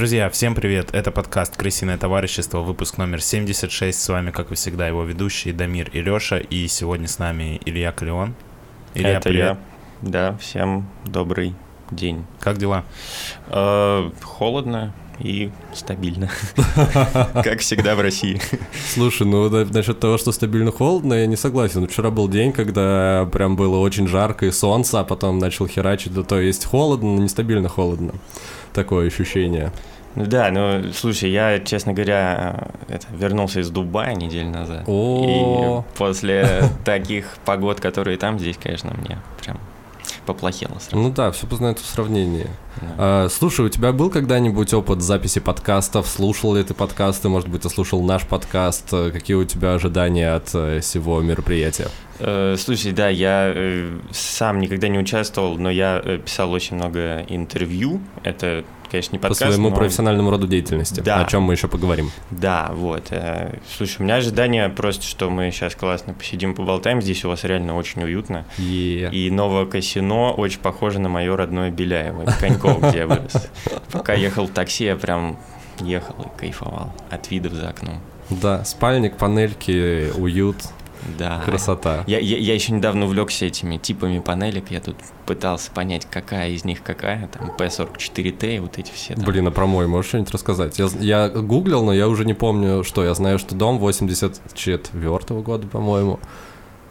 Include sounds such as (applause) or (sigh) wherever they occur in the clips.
Друзья, всем привет! Это подкаст «Крысиное товарищество», выпуск номер 76. С вами, как и всегда, его ведущие Дамир и Лёша. И сегодня с нами Илья Калеон. Илья, Это привет. я. Да, всем добрый день. Как дела? Э, холодно и стабильно. (laughs) Как всегда в России. Слушай, ну насчет того, что стабильно холодно, я не согласен. Вчера был день, когда прям было очень жарко и солнце, а потом начал херачить, да то есть холодно, но нестабильно холодно такое ощущение. Да, ну слушай, я, честно говоря, это, вернулся из Дубая неделю назад. О И после таких погод, которые там, здесь, конечно, мне прям поплохело сразу. Ну да, все познается в сравнении. Да. А, слушай, у тебя был когда-нибудь опыт записи подкастов? Слушал ли ты подкасты? Может быть, ты слушал наш подкаст? Какие у тебя ожидания от э, всего мероприятия? Э, слушай, да, я э, сам никогда не участвовал, но я э, писал очень много интервью. Это конечно, не подкаст. По своему но... профессиональному роду деятельности, да. о чем мы еще поговорим. Да, вот. Слушай, у меня ожидание просто, что мы сейчас классно посидим, поболтаем. Здесь у вас реально очень уютно. Yeah. И новое касино очень похоже на мое родное Беляево, Коньков, где я вырос. Пока ехал в такси, я прям ехал и кайфовал от видов за окном. Да, спальник, панельки, уют, да. Красота. Я, я, я еще недавно увлекся этими типами панелек. Я тут пытался понять, какая из них какая. Там P44T, вот эти все. Там. Блин, а про мой можешь что-нибудь рассказать? Я, я гуглил, но я уже не помню, что. Я знаю, что дом 84 -го года, по-моему.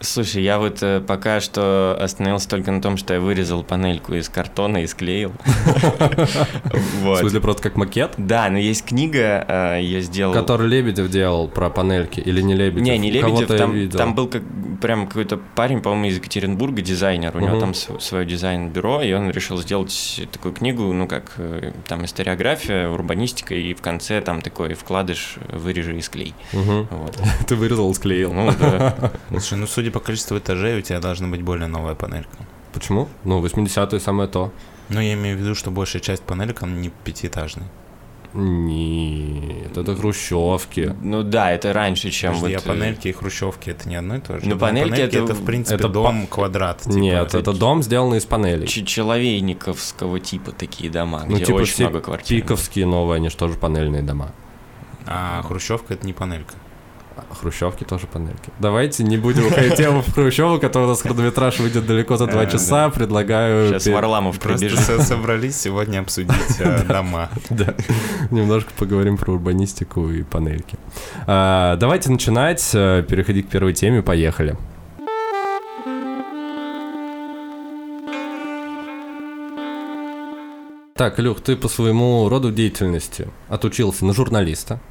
Слушай, я вот э, пока что остановился только на том, что я вырезал панельку из картона и склеил. (laughs) В смысле, просто как макет? Да, но есть книга, э, я сделал... Который Лебедев делал про панельки, или не Лебедев? Не, не Лебедев, там был как прям какой-то парень, по-моему, из Екатеринбурга, дизайнер, у него там свое дизайн-бюро, и он решил сделать такую книгу, ну, как э, там историография, урбанистика, и в конце там такой вкладыш «вырежи и склей». (laughs) Ты вырезал и склеил. Ну, да. (laughs) Слушай, ну, судя судя по количеству этажей, у тебя должна быть более новая панелька. Почему? Ну, 80-е самое то. Ну, я имею в виду, что большая часть панелек, она не пятиэтажная. Нет, это хрущевки. Ну да, это раньше, чем Подожди, вот... а панельки и хрущевки это не одно и то же? Ну, панельки, панельки это, это, в принципе, это дом, по... квадрат. Типа. Нет, это дом, сделанный из панелей. Человейниковского типа такие дома, ну, где типа очень много квартир. пиковские новые, они же тоже панельные дома. А хрущевка это не панелька. Хрущевки тоже панельки. Давайте не будем уходить тему в Хрущеву, который у нас хронометраж выйдет далеко за два часа. Предлагаю... Сейчас Варламов прибежит. собрались сегодня обсудить э, (laughs) дома. Да. Немножко поговорим про урбанистику и панельки. А, давайте начинать, э, переходить к первой теме. Поехали. Так, Илюх, ты по своему роду деятельности отучился на журналиста,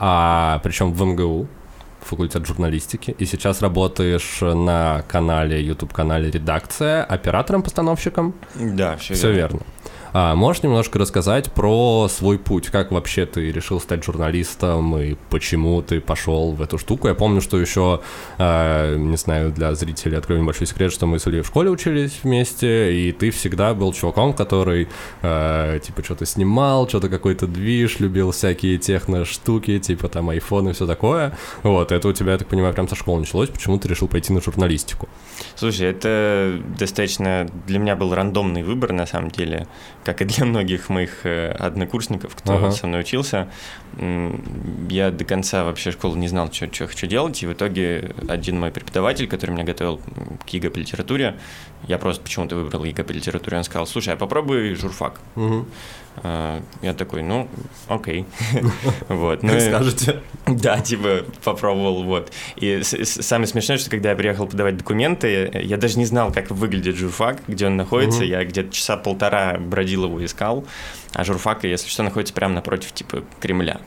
а причем в МГУ, факультет журналистики, и сейчас работаешь на канале, YouTube-канале «Редакция» оператором-постановщиком. Да, все, все верно. верно. А, можешь немножко рассказать про свой путь? Как вообще ты решил стать журналистом и почему ты пошел в эту штуку? Я помню, что еще, а, не знаю, для зрителей открою небольшой секрет, что мы с Ильей в школе учились вместе, и ты всегда был чуваком, который а, типа что-то снимал, что-то какой-то движ, любил всякие техно-штуки, типа там iPhone и все такое. Вот, это у тебя, я так понимаю, прям со школы началось. Почему ты решил пойти на журналистику? Слушай, это достаточно для меня был рандомный выбор, на самом деле как и для многих моих э, однокурсников, кто ага. со мной учился. Я до конца вообще школы не знал, что, что хочу делать, и в итоге один мой преподаватель, который меня готовил к ЕГЭ по литературе, я просто почему-то выбрал ЕГЭ по литературе, он сказал, слушай, а попробуй журфак. Угу. Я такой, ну, окей. (laughs) вот, ну, скажете? (laughs) Да, типа, попробовал, вот. И самое смешное, что когда я приехал подавать документы, я даже не знал, как выглядит журфак, где он находится. Я где-то часа полтора бродил его, искал. А журфак, если что, находится прямо напротив, типа, Кремля.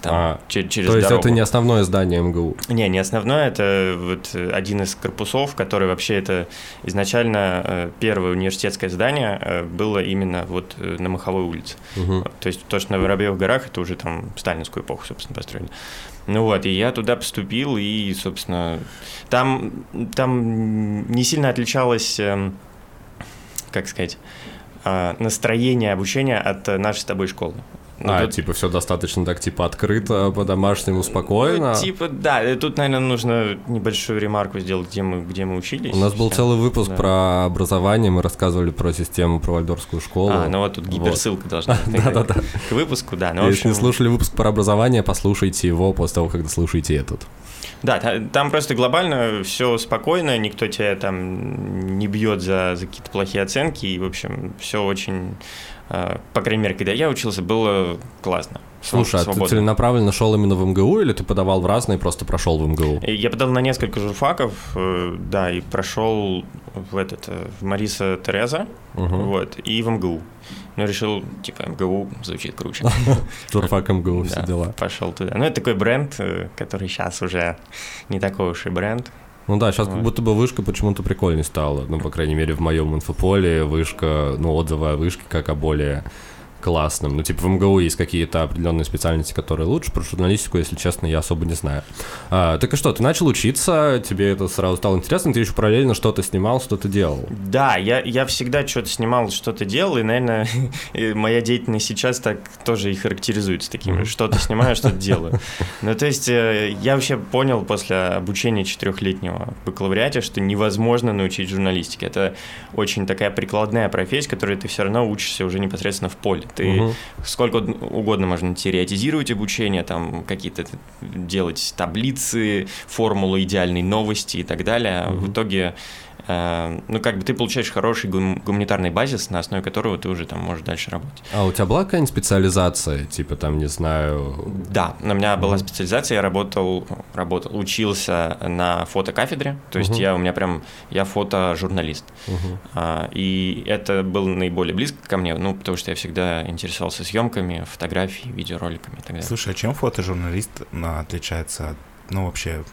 Там, а, через То есть дорогу. это не основное здание МГУ? Не, не основное, это вот один из корпусов, который вообще это изначально э, первое университетское здание э, было именно вот э, на Маховой улице. Угу. То есть то, что на Воробьевых горах, это уже там сталинскую эпоху, собственно, построили. Ну вот, и я туда поступил, и, собственно, там, там не сильно отличалось, эм, как сказать, настроение обучения от нашей с тобой школы. Ну, а, тут- типа все достаточно так, типа открыто, по-домашнему, спокойно. Ну, типа, да, э, тут, наверное, нужно небольшую ремарку сделать, где мы, где мы учились. У нас был целый выпуск Да. про образование, мы рассказывали про систему, про вальдорфскую школу. А, ну вот тут гиперссылка должна (laughs) быть Да-да-да. к выпуску, да. Ну, Если не слушали выпуск про образование, послушайте его после того, когда слушаете этот. Да, та- там просто глобально все спокойно, никто тебя там не бьет за, за какие-то плохие оценки, и, в общем, все очень, э, по крайней мере, когда я учился, было классно. Слушай, а ты свободно. целенаправленно шел именно в МГУ или ты подавал в разные просто прошел в МГУ? Я подал на несколько журфаков, э, да, и прошел в этот, э, в Мариса Тереза, Мгм. вот, и в МГУ. Но решил, типа, МГУ звучит круче. (laughs) Журфак МГУ, все дела. Пошел туда. Ну, это такой бренд, э, который сейчас уже не такой уж и бренд. Ну да, сейчас как будто бы вышка почему-то прикольней стала. Ну, по крайней мере, в моем инфополе вышка, ну, отзывы о вышке как о более классном. Ну, типа, в МГУ есть какие-то определенные специальности, которые лучше. Про журналистику, если честно, я особо не знаю. А, так и что, ты начал учиться, тебе это сразу стало интересно, ты еще параллельно что-то снимал, что-то делал. Да, я, я всегда что-то снимал, что-то делал, и, наверное, (laughs) моя деятельность сейчас так тоже и характеризуется таким, что-то снимаю, что-то делаю. Ну, то есть э, я вообще понял после обучения четырехлетнего в бакалавриате, что невозможно научить журналистике. Это очень такая прикладная профессия, которой ты все равно учишься уже непосредственно в поле. Ты Мгм. сколько угодно можно теоретизировать обучение, там какие-то делать таблицы, формулы идеальной новости и так далее. А В итоге, ну, как бы ты получаешь хороший гум- гуманитарный базис, на основе которого ты уже там можешь дальше работать. А у тебя была какая-нибудь специализация, типа там, не знаю... Да, у меня была специализация, я работал, работал, учился на фотокафедре, то есть Мгм. я у меня прям, я фотожурналист. Мгм. А, И это было наиболее близко ко мне, ну, потому что я всегда интересовался съемками, фотографией, видеороликами и так далее. Слушай, а чем фотожурналист ну, отличается от, ну, вообще...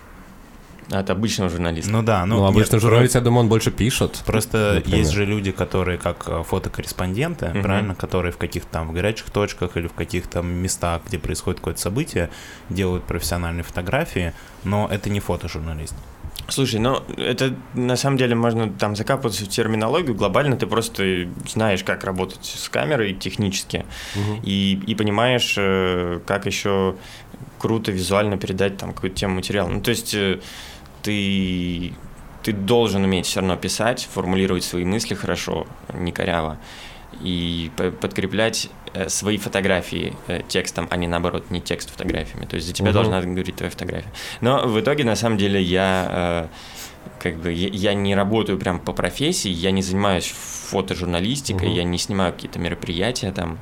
От обычного журналиста. Ну да, ну... Ну, обычно журналист, я думаю, он больше пишет. Просто например. есть же люди, которые как э, фотокорреспонденты, Мгм. правильно, которые в каких-то там в горячих точках или в каких-то местах, где происходит какое-то событие, делают профессиональные фотографии, но это не фотожурналист. Слушай, ну это на самом деле можно там закапываться в терминологию. Глобально ты просто знаешь, как работать с камерой технически, Мгм. и, и понимаешь, э, как еще круто визуально передать там какую-то тему материала. Ну, то есть э, ты, ты должен уметь все равно писать, формулировать свои мысли хорошо, не коряво, и подкреплять э, свои фотографии э, текстом, а не наоборот, не текст фотографиями. То есть за тебя Мгм. должна говорить твоя фотография. Но в итоге, на самом деле, я э, как бы я, не работаю прям по профессии, я не занимаюсь фотожурналистикой, Мгм. я не снимаю какие-то мероприятия там.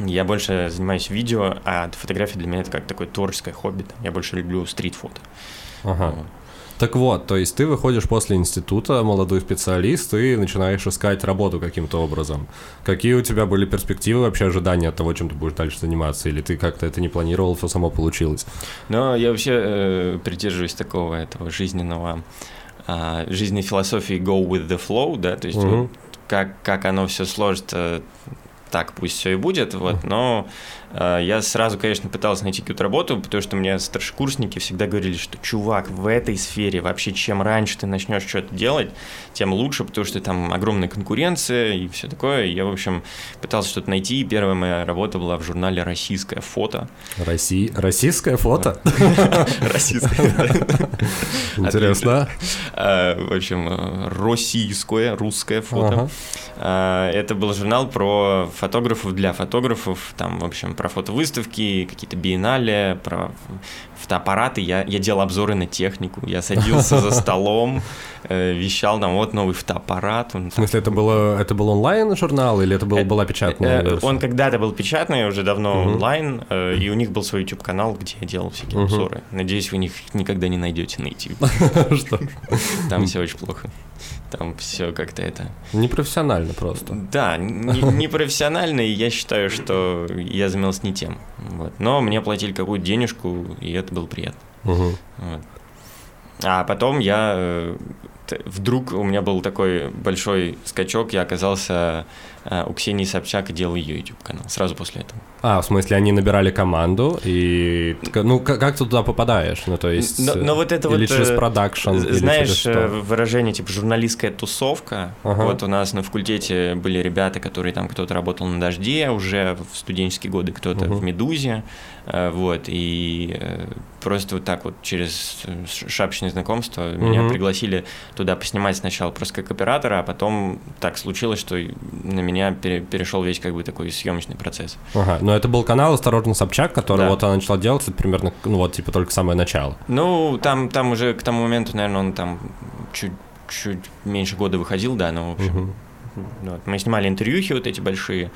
Я больше занимаюсь видео, а фотография для меня это как такое творческое хобби. там. Я больше люблю стрит-фото. Ага. Вот. Так вот, то есть ты выходишь после института, молодой специалист, и начинаешь искать работу каким-то образом. Какие у тебя были перспективы, вообще ожидания от того, чем ты будешь дальше заниматься? Или ты как-то это не планировал, все само получилось? Но я вообще э, придерживаюсь такого этого жизненного а, жизненной философии go with the flow, да, то есть вот как, как оно все сложится, так пусть все и будет, вот, но э, я сразу, конечно, пытался найти какую-то работу, потому что мне старшекурсники всегда говорили, что, чувак, в этой сфере вообще чем раньше ты начнешь что-то делать, тем лучше, потому что там огромная конкуренция и все такое. Я, в общем, пытался что-то найти, первая моя работа была в журнале «Российское фото». Россия... Российское фото? (laughs) Российское, (laughs) Интересно. А, В общем, э, российское, русское фото. Это был журнал про фотографов для фотографов, там, в общем, про фотовыставки, какие-то биеннале, про фотоаппараты. Я, я делал обзоры на технику, я садился за (laughs) столом, э, вещал там, вот новый фотоаппарат. он В смысле, это было, это был онлайн-журнал или это был, Э, была печатная Э? Он когда-то был печатный, уже давно Мгм. онлайн, и у них был свой YouTube-канал, где я делал всякие Мгм. обзоры. Надеюсь, вы них никогда не найдете на YouTube. (laughs) Что? Там все очень плохо. Там все как-то это... Непрофессионально просто. Да, не, не профессионально, и я считаю, что я занимался не тем. Вот. Но мне платили какую-то денежку, и это было приятно. Мгм. Вот. А потом я, э, вдруг у меня был такой большой скачок, я оказался э, у Ксении Собчак и делал ее YouTube-канал сразу после этого. А, в смысле, они набирали команду, и... Ну, как, как ты туда попадаешь? Ну, то есть... Но, но вот это или вот... через продакшн, Знаешь, через что? выражение типа журналистская тусовка. Ага. Вот у нас на факультете были ребята, которые там кто-то работал на «Дожде» уже в студенческие годы, кто-то Мгм. в «Медузе». э, Вот, и э, просто вот так вот через э, ш- шапочное знакомство меня Мгм. пригласили туда поснимать сначала просто как оператора, а потом так случилось, что на меня пере- перешел весь как бы такой съемочный процесс. Ага, но это был канал «Осторожно, Собчак», который Да. вот она начала делать, это примерно, ну, вот, типа, только самое начало. Ну, там, там уже к тому моменту, наверное, он там чуть, чуть меньше года выходил, да, но в общем. Мгм. Вот. Мы снимали интервьюхи вот эти большие,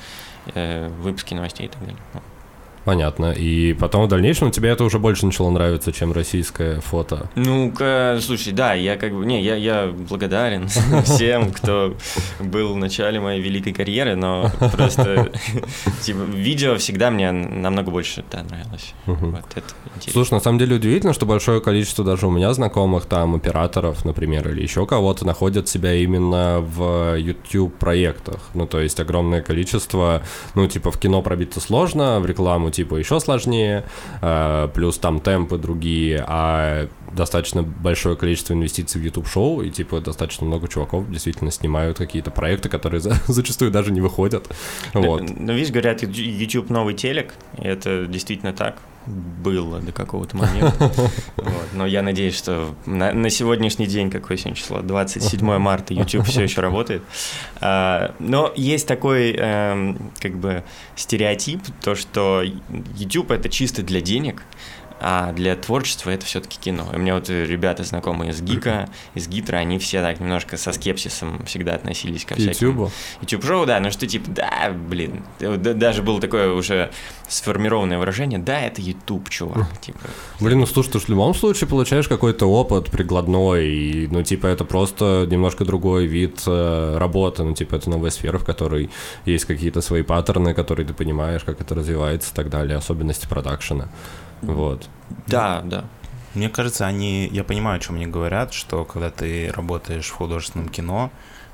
э, выпуски новостей и так далее. Ну, Понятно. И потом в дальнейшем тебе это уже больше начало нравиться, чем российское фото. Ну, к- слушай, да, я как бы, не, я, я благодарен (laughs) всем, кто был в начале моей великой карьеры, но просто, (laughs) типа, видео всегда мне намного больше, да, нравилось. Вот это интересно. Слушай, на самом деле удивительно, что большое количество даже у меня знакомых там операторов, например, или еще кого-то находят себя именно в YouTube проектах. Ну, то есть огромное количество, ну, типа в кино пробиться сложно, в рекламу типа еще сложнее, э, плюс там темпы другие, а достаточно большое количество инвестиций в YouTube-шоу, и типа достаточно много чуваков действительно снимают какие-то проекты, которые за- (laughs) зачастую даже не выходят. Вот. Ну, видишь, говорят, YouTube новый телек, это действительно так было до какого-то момента. (laughs) Вот. Но я надеюсь, что на, на сегодняшний день, какое сегодня число, 27 марта, YouTube все еще работает. А, но есть такой, эм, как бы, стереотип, то, что YouTube это чисто для денег, а для творчества это все-таки кино. И у меня вот э, ребята знакомые из Гика, (clears throat) из Гитра, они все так немножко со скепсисом всегда относились ко всяким YouTube. YouTube-шоу, да, ну что типа, да, блин, да- даже было такое уже сформированное выражение, да, это YouTube, чувак, типа. Блин, ну слушай, ты в любом случае получаешь какой-то опыт прикладной, и, ну, типа, это просто немножко другой вид э, работы, ну, типа, это новая сфера, в которой есть какие-то свои паттерны, которые ты понимаешь, как это развивается и так далее, особенности продакшена. Вот. Да, да. Мне кажется, они, я понимаю, о чем они говорят, что когда ты работаешь в художественном кино,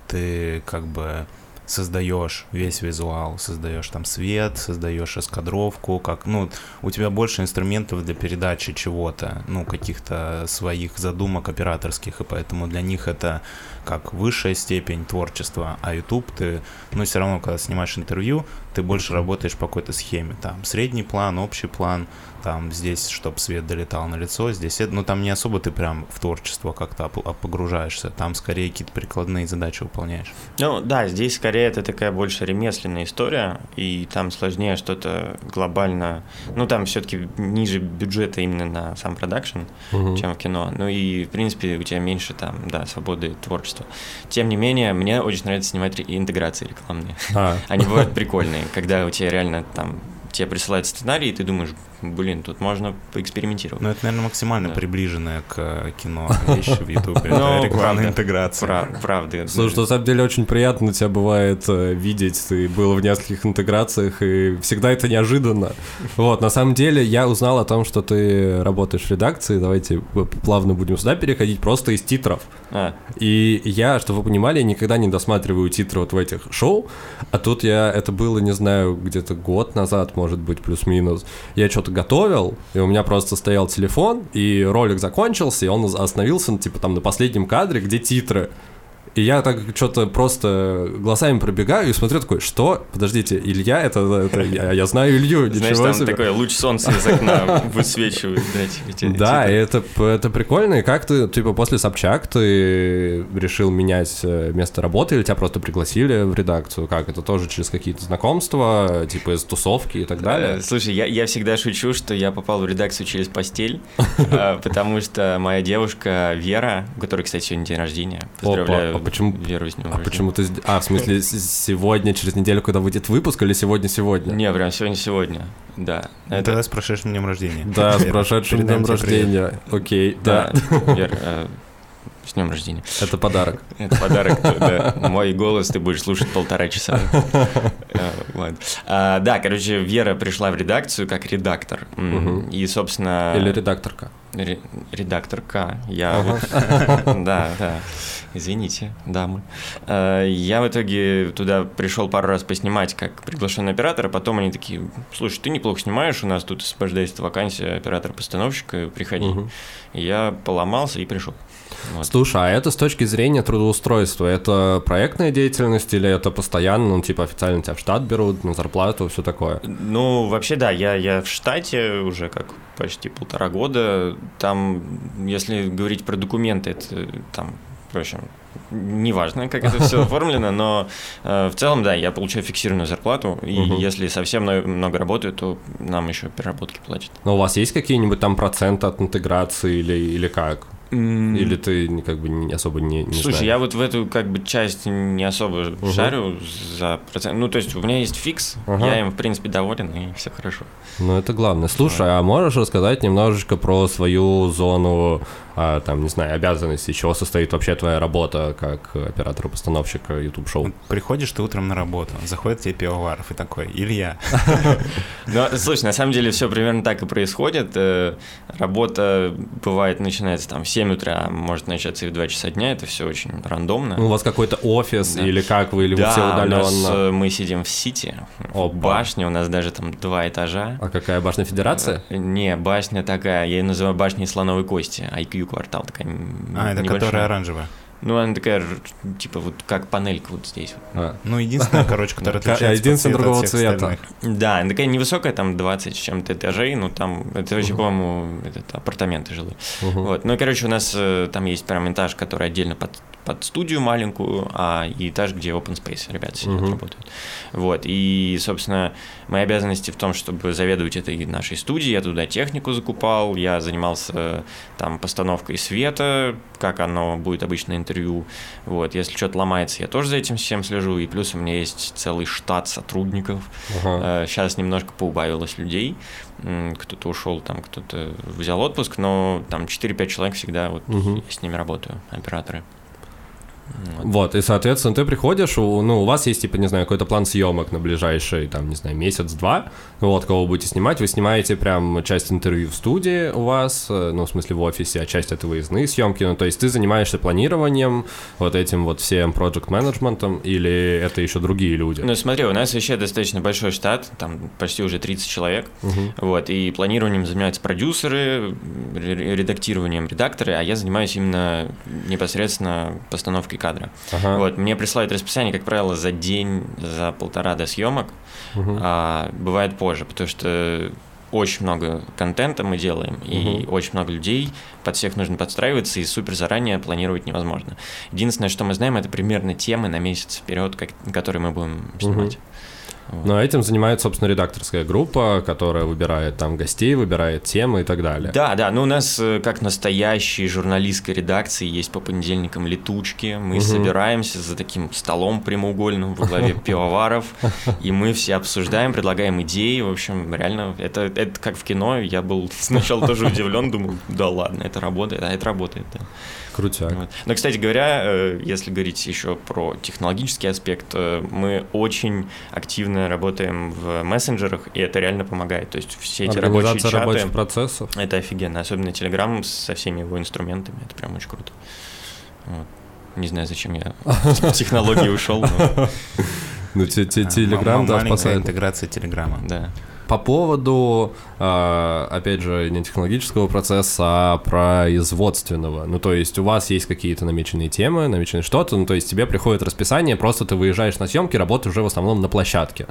ты как бы создаешь весь визуал, создаешь там свет, создаешь эскадровку, как, ну, у тебя больше инструментов для передачи чего-то, ну, каких-то своих задумок операторских, и поэтому для них это как высшая степень творчества, а YouTube ты, ну, все равно, когда снимаешь интервью, ты больше работаешь по какой-то схеме, там, средний план, общий план, там, здесь, чтобы свет долетал на лицо, здесь, это, ну, там не особо ты прям в творчество как-то оп- погружаешься, там скорее какие-то прикладные задачи выполняешь. Ну, да, здесь скорее это такая больше ремесленная история, и там сложнее что-то глобально, ну, там все-таки ниже бюджета именно на сам продакшн, Мгм. чем в кино. Ну и, в принципе, у тебя меньше там, да, свободы творчества. Тем не менее, мне очень нравится снимать интеграции рекламные. А, Они бывают прикольные, когда у тебя реально там тебе присылают сценарий, и ты думаешь, блин, тут можно поэкспериментировать. Ну, это, наверное, максимально Да. приближенная к э, кино вещь в Ютубе. Ну, Это рекламная правда. интеграция. Пра- правда. Слушай, на самом деле очень приятно тебя бывает э, видеть, ты был в нескольких интеграциях, и всегда это неожиданно. Вот, на самом деле я узнал о том, что ты работаешь в редакции, давайте плавно будем сюда переходить, просто из титров. А, И я, чтобы вы понимали, никогда не досматриваю титры вот в этих шоу, а тут я, это было, не знаю, где-то год назад, может быть, плюс-минус, я что-то готовил, и у меня просто стоял телефон, и ролик закончился, и он остановился, ну, типа, там, на последнем кадре, где титры. И я так что-то просто глазами пробегаю и смотрю такой, что? Подождите, Илья, это, это я, я знаю Илью, знаешь, ничего там себе. такой луч солнца из окна (laughs) высвечивает, да, это, это прикольно. И как ты, типа, после Собчак ты решил менять э, место работы или тебя просто пригласили в редакцию? Как? Это тоже через какие-то знакомства, типа из тусовки и так далее? Слушай, я, я всегда шучу, что я попал в редакцию через постель, э, (laughs) потому что моя девушка Вера, у которой, кстати, сегодня день рождения, поздравляю а почему- Веру с днем А почему ты... А, в смысле, сегодня, через неделю, когда выйдет выпуск, или сегодня-сегодня? Не, прям сегодня-сегодня, да. Это- Тогда с прошедшим днем рождения. Да, с Вера, прошедшим днем рождения. Окей, да. Вер, э, с днем рождения. Это подарок. Это подарок, да. Мой голос ты будешь слушать полтора часа. (laughs) Э, ладно. А, Да, короче, Вера пришла в редакцию как редактор. И, собственно... Или редакторка. Редактор К. Я (laughs) да, да. Извините, дамы. Э, я в итоге туда пришел пару раз поснимать как приглашенный оператор, а потом они такие, слушай, ты неплохо снимаешь, у нас тут освобождается вакансия оператора-постановщика, приходи. я поломался и пришел. Вот. Слушай, а это с точки зрения трудоустройства, это проектная деятельность или это постоянно, ну, типа, официально тебя в штат берут, на зарплату, все такое? Ну, вообще, да, я, я в штате уже как почти полтора года. Там, если говорить про документы, это там, в общем, неважно, как это все (laughs) оформлено, но э, в целом, да, я получаю фиксированную зарплату, и угу. если совсем много работаю, то нам еще переработки платят. Но у вас есть какие-нибудь там проценты от интеграции или, или как? Или ты как бы не особо не, не Слушай, знаешь? я вот в эту как бы часть не особо угу. шарю за процент. Ну, то есть у меня есть фикс, ага. я им, в принципе, доволен, и все хорошо. Ну, это главное. Слушай, да. а можешь рассказать немножечко про свою зону а, там, не знаю, обязанности, из чего состоит вообще твоя работа как оператора-постановщика YouTube-шоу? Приходишь ты утром на работу, заходит тебе пивоваров и такой, Илья. (laughs) Ну, слушай, на самом деле все примерно так и происходит. Э, работа бывает начинается там в 7 утра, а может начаться и в 2 часа дня, это все очень рандомно. Ну, у вас какой-то офис или как вы, или вы все удаленно? Э, мы сидим в Сити, в башне, у нас даже там два этажа. А какая башня Федерация? Э, не, башня такая, я ее называю башней слоновой кости, IQ квартал такая А, это небольшая. которая оранжевая? Ну, она такая, типа, вот как панелька вот здесь. А. Ну, единственная, (laughs) короче, которая отличается Единственная другого цвета. Да, она такая невысокая, там 20 с чем-то этажей, ну, там, это вообще, по-моему, апартаменты жилые. Вот, ну, короче, у нас э, там есть прям этаж, который отдельно под под студию маленькую, а и этаж, где open space ребята сидят, uh-huh. работают. Вот, и, собственно, мои обязанности в том, чтобы заведовать этой нашей студией, я туда технику закупал, я занимался там постановкой света, как оно будет обычно интервью, вот, если что-то ломается, я тоже за этим всем слежу, и плюс у меня есть целый штат сотрудников, uh-huh. сейчас немножко поубавилось людей, кто-то ушел, там кто-то взял отпуск, но там 4-5 человек всегда, вот uh-huh. я с ними работаю, операторы. Вот. и, соответственно, ты приходишь, ну, у вас есть, типа, не знаю, какой-то план съемок на ближайший, там, не знаю, месяц-два, вот, кого вы будете снимать, вы снимаете прям часть интервью в студии у вас, э, ну, в смысле, в офисе, а часть это выездные съемки, ну, то есть ты занимаешься планированием, вот этим вот всем проект менеджментом или это еще другие люди? Ну, смотри, у нас вообще достаточно большой штат, там почти уже 30 человек, угу. вот, и планированием занимаются продюсеры, редактированием редакторы, а я занимаюсь именно непосредственно постановкой съемки кадра. Ага. Вот, мне присылают расписание, как правило, за день, за полтора до съемок. Угу. А, бывает позже, потому что очень много контента мы делаем, угу. и очень много людей, под всех нужно подстраиваться, и супер заранее планировать невозможно. Единственное, что мы знаем, это примерно темы на месяц вперед, как, которые мы будем снимать. Угу. Но этим занимается, собственно, редакторская группа, которая выбирает там гостей, выбирает темы и так далее. Да, да, ну у нас, э, как настоящей журналистской редакции, есть по понедельникам летучки, мы угу. собираемся за таким столом прямоугольным во главе (laughs) пивоваров, и мы все обсуждаем, предлагаем идеи, в общем, реально, это, это как в кино, я был сначала тоже удивлен, думаю, да ладно, это работает, а это работает, да. Крутяк. Вот. Но, кстати говоря, э, если говорить еще про технологический аспект, э, мы очень активно работаем в мессенджерах, и это реально помогает. То есть все эти рабочие чаты... рабочих процессов. Это офигенно. Особенно Telegram со всеми его инструментами. Это прям очень круто. Вот. Не знаю, зачем я в технологии ушел. Ну, Телеграм, да, спасает. интеграция Телеграма. Да. По поводу, а, опять же, не технологического процесса, а производственного. Ну, то есть у вас есть какие-то намеченные темы, намеченные что-то, ну, то есть тебе приходит расписание, просто ты выезжаешь на съемки, работаешь уже в основном на площадке.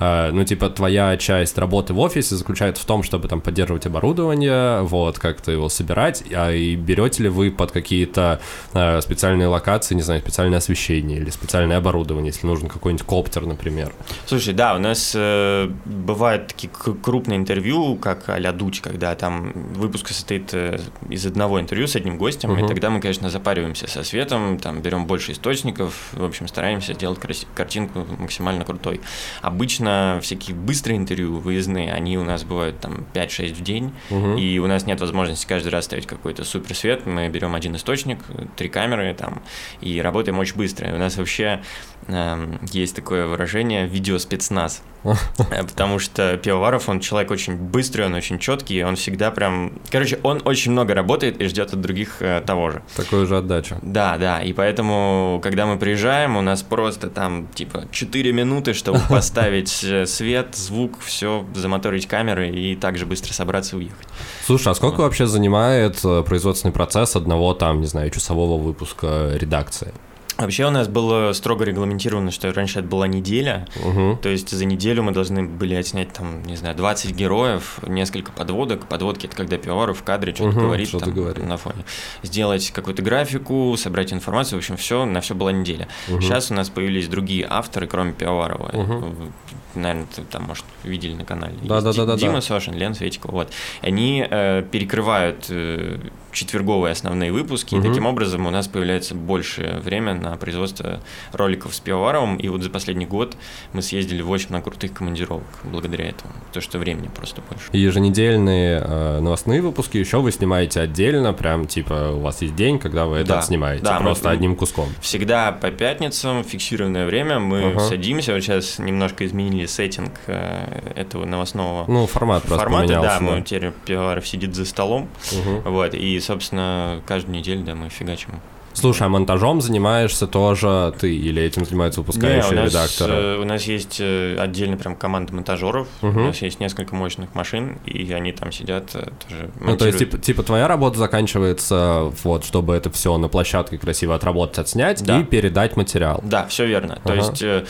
Э, ну, типа, твоя часть работы в офисе заключается в том, чтобы там поддерживать оборудование, вот, как-то его собирать, а и берете ли вы под какие-то э, специальные локации, не знаю, специальное освещение или специальное оборудование, если нужен какой-нибудь коптер, например? Слушай, да, у нас э, бывают такие крупные интервью, как а-ля Дудь, когда там выпуск состоит э, из одного интервью с одним гостем, угу. и тогда мы, конечно, запариваемся со светом, там берем больше источников, в общем, стараемся сделать картинку максимально крутой. Обычно обычно всякие быстрые интервью, выездные, они у нас бывают там 5-6 в день, Мгм. и у нас нет возможности каждый раз ставить какой-то суперсвет. Мы берем один источник, три камеры там, и работаем очень быстро. И у нас вообще эм, есть такое выражение «видеоспецназ». (laughs) Э, Потому что Пивоваров, он человек очень быстрый, он очень четкий, он всегда прям... Короче, он очень много работает и ждет от других э, того же. Такую же отдачу. Да, да, и поэтому, когда мы приезжаем, у нас просто там, типа, 4 минуты, чтобы (laughs) поставить э, свет, звук, все, замоторить камеры и также быстро собраться и уехать. Слушай, а сколько вообще занимает э, производственный процесс одного там, не знаю, часового выпуска редакции? Вообще у нас было строго регламентировано, что раньше это была неделя, Угу. то есть за неделю мы должны были отснять там, не знаю, 20 героев, несколько подводок. Подводки — это когда пивоваров в кадре что-то Мгм, говорит что-то там говорит. на фоне. Сделать какую-то графику, собрать информацию, в общем, все, на все была неделя. Мгм. Сейчас у нас появились другие авторы, кроме Пивоварова. Мгм. Наверное, ты там, может, видели на канале. Да, Есть да, да, да, Дима да. Сошин, Лен Светикова. Вот. Они э, перекрывают э, четверговые основные выпуски, Мгм. и таким образом у нас появляется больше время на производство роликов с Пивоваровым. И вот за последний год мы съездили в очень много крутых командировок благодаря этому. То, что времени просто больше. И Еженедельные э, новостные выпуски еще вы снимаете отдельно, прям типа у вас есть день, когда вы это Да, снимаете, да, мы- просто одним куском. Всегда по пятницам, фиксированное время, мы Ага. садимся. Вот сейчас немножко изменили сеттинг э, этого новостного Ну, формат просто формата. Да, поменялся. мы теперь Пивоваров сидит за столом. Мгм. Вот, и, собственно, каждую неделю, да, мы фигачим. Слушай, а монтажом занимаешься тоже ты или этим занимаются Не, выпускающие у нас, редакторы? э, у нас есть э, отдельно прям команда монтажеров, Мгм. у нас есть несколько мощных машин, и они там сидят э, тоже Ну, то есть, монтируют. типа, типа, твоя работа заканчивается, вот, чтобы это все на площадке красиво отработать, отснять Да. и передать материал. Да, все верно. То Ага. есть э,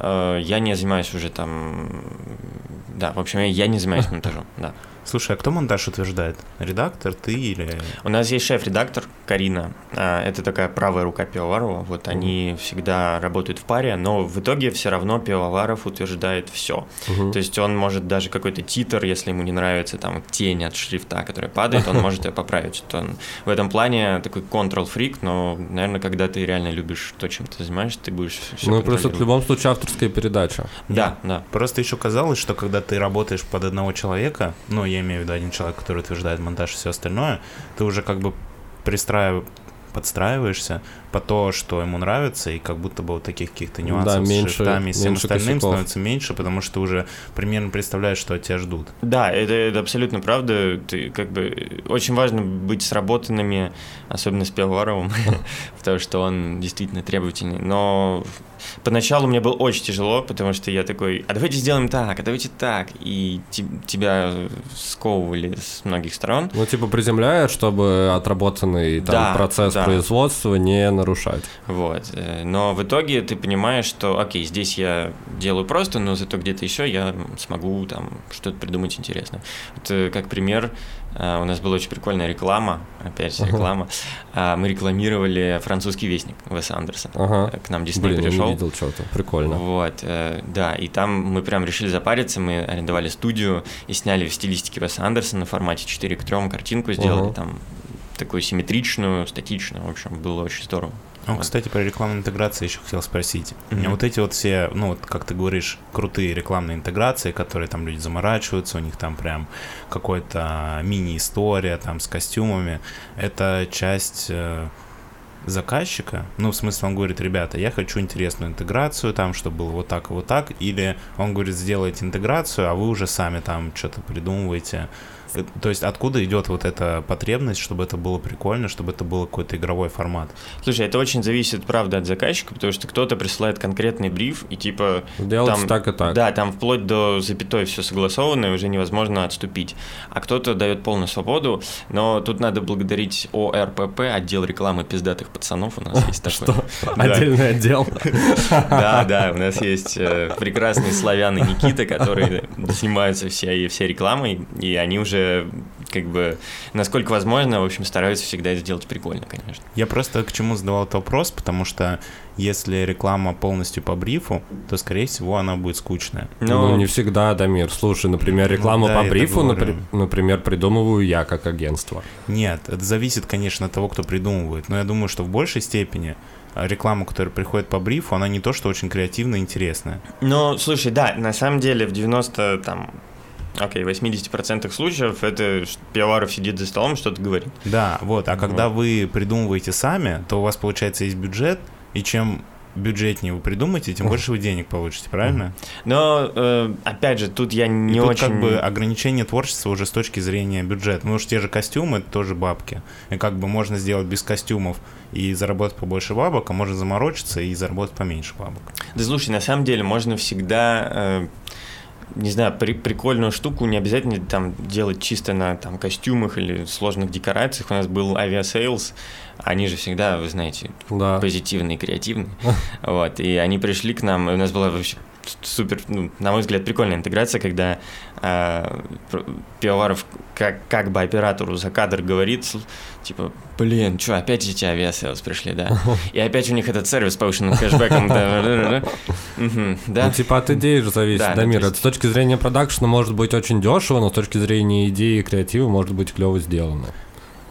э, я не занимаюсь уже там... Да, в общем, я не занимаюсь (laughs) монтажом, да. Слушай, а кто монтаж утверждает? Редактор, ты или... У нас есть шеф-редактор Карина. А, Это такая правая рука Пивоварова. Вот они всегда работают в паре, но в итоге все равно Пивоваров утверждает все. Мгм. То есть он может даже какой-то титр, если ему не нравится там тень от шрифта, которая падает, он (laughs) может ее поправить. Он в этом плане такой control-фрик, но, наверное, когда ты реально любишь то, чем ты занимаешься, ты будешь все Ну, просто в любом случае авторская передача. Да, да. Просто еще казалось, что когда ты работаешь под одного человека, ну, я имею в виду один человек, который утверждает монтаж и все остальное, ты уже как бы пристраив... подстраиваешься по то, что ему нравится, и как будто бы вот таких каких-то нюансов с меньше- шрифтами и всем остальным косяков. становится меньше, потому что ты уже примерно представляешь, что от тебя ждут. Да, это, это абсолютно правда. Ты как бы очень важно быть сработанными, особенно с Пивоваровым, (laughs) потому что он действительно требовательный. Но поначалу мне было очень тяжело, потому что я такой, а давайте сделаем так, а давайте так, и те- тебя сковывали с многих сторон. Ну, типа, приземляют, чтобы отработанный там, Да, процесс да. производства не нарушать. Вот. э, Но в итоге ты понимаешь, что, окей, здесь я делаю просто, но зато где-то еще я смогу там что-то придумать интересное. Вот, э, как пример, э, у нас была очень прикольная реклама, опять Ага. реклама. А, Мы рекламировали французский вестник Веса Андерсона. Ага. К нам Дисней Блин, пришел. видел что-то. Прикольно. Вот, да, и там мы прям решили запариться, мы арендовали студию и сняли в стилистике Веса Андерсона в формате 4 к 3 картинку сделали Ага. там такую симметричную, статичную, в общем, было очень здорово. Ну, Вот. кстати, про рекламную интеграцию еще хотел спросить. Мгм. Вот эти вот все, ну, вот как ты говоришь, крутые рекламные интеграции, которые там люди заморачиваются, у них там прям какой-то мини-история там с костюмами, это часть э, заказчика? Ну, в смысле, он говорит, ребята, я хочу интересную интеграцию, там, чтобы было вот так и вот так, или он говорит, сделайте интеграцию, а вы уже сами там что-то придумываете. Э, То есть откуда идет вот эта потребность, чтобы это было прикольно, чтобы это был какой-то игровой формат? Слушай, это очень зависит, правда, от заказчика, потому что кто-то присылает конкретный бриф, и типа... Делать там- так и так. Да, там вплоть до запятой все согласовано, и уже невозможно отступить. А кто-то дает полную свободу, но тут надо благодарить ОРПП, отдел рекламы пиздатых пацанов у нас есть (laughs) такой. Что? Отдельный отдел. (laughs) Да, да, у нас есть э, прекрасный славян и Никита, которые занимаются всей рекламой, и они уже как бы, насколько возможно, в общем, стараются всегда это сделать прикольно, конечно. Я просто к чему задавал этот вопрос, потому что если реклама полностью по брифу, то, скорее всего, она будет скучная. Но... Ну, не всегда, Дамир. Слушай, например, рекламу ну, да, по брифу, напри- например, придумываю я как агентство. Нет, это зависит, конечно, от того, кто придумывает. Но я думаю, что в большей степени реклама, которая приходит по брифу, она не то, что очень креативная и интересная. Ну, слушай, да, на самом деле в 90 там Окей, okay, 80% случаев это пивоваров сидит за столом, что-то говорит. Да, вот. А вот. когда вы придумываете сами, то у вас, получается, есть бюджет, и чем бюджетнее вы придумаете, тем больше вы денег получите, правильно? Но, э, опять же, тут я не и очень... тут как бы ограничение творчества уже с точки зрения бюджета. Ну, уж те же костюмы, это тоже бабки. И как бы можно сделать без костюмов и заработать побольше бабок, а можно заморочиться и заработать поменьше бабок. Да слушай, на самом деле можно всегда... Э, не знаю, при, прикольную штуку не обязательно там делать чисто на там костюмах или сложных декорациях. У нас был Aviasales, они же всегда, вы знаете, да. позитивные, креативные. (laughs) Вот, и они пришли к нам, и у нас была вообще супер, ну, на мой взгляд, прикольная интеграция, когда Пивоваров как, как бы оператору за кадр говорит, типа, блин, что, опять эти Aviasales пришли, да? (laughs) И опять у них этот сервис с повышенным кэшбэком. Да, Ну, типа от идеи же зависит, да, мир. С точки зрения продакшена может быть очень дешево, но с точки зрения идеи и креатива может быть клево сделано.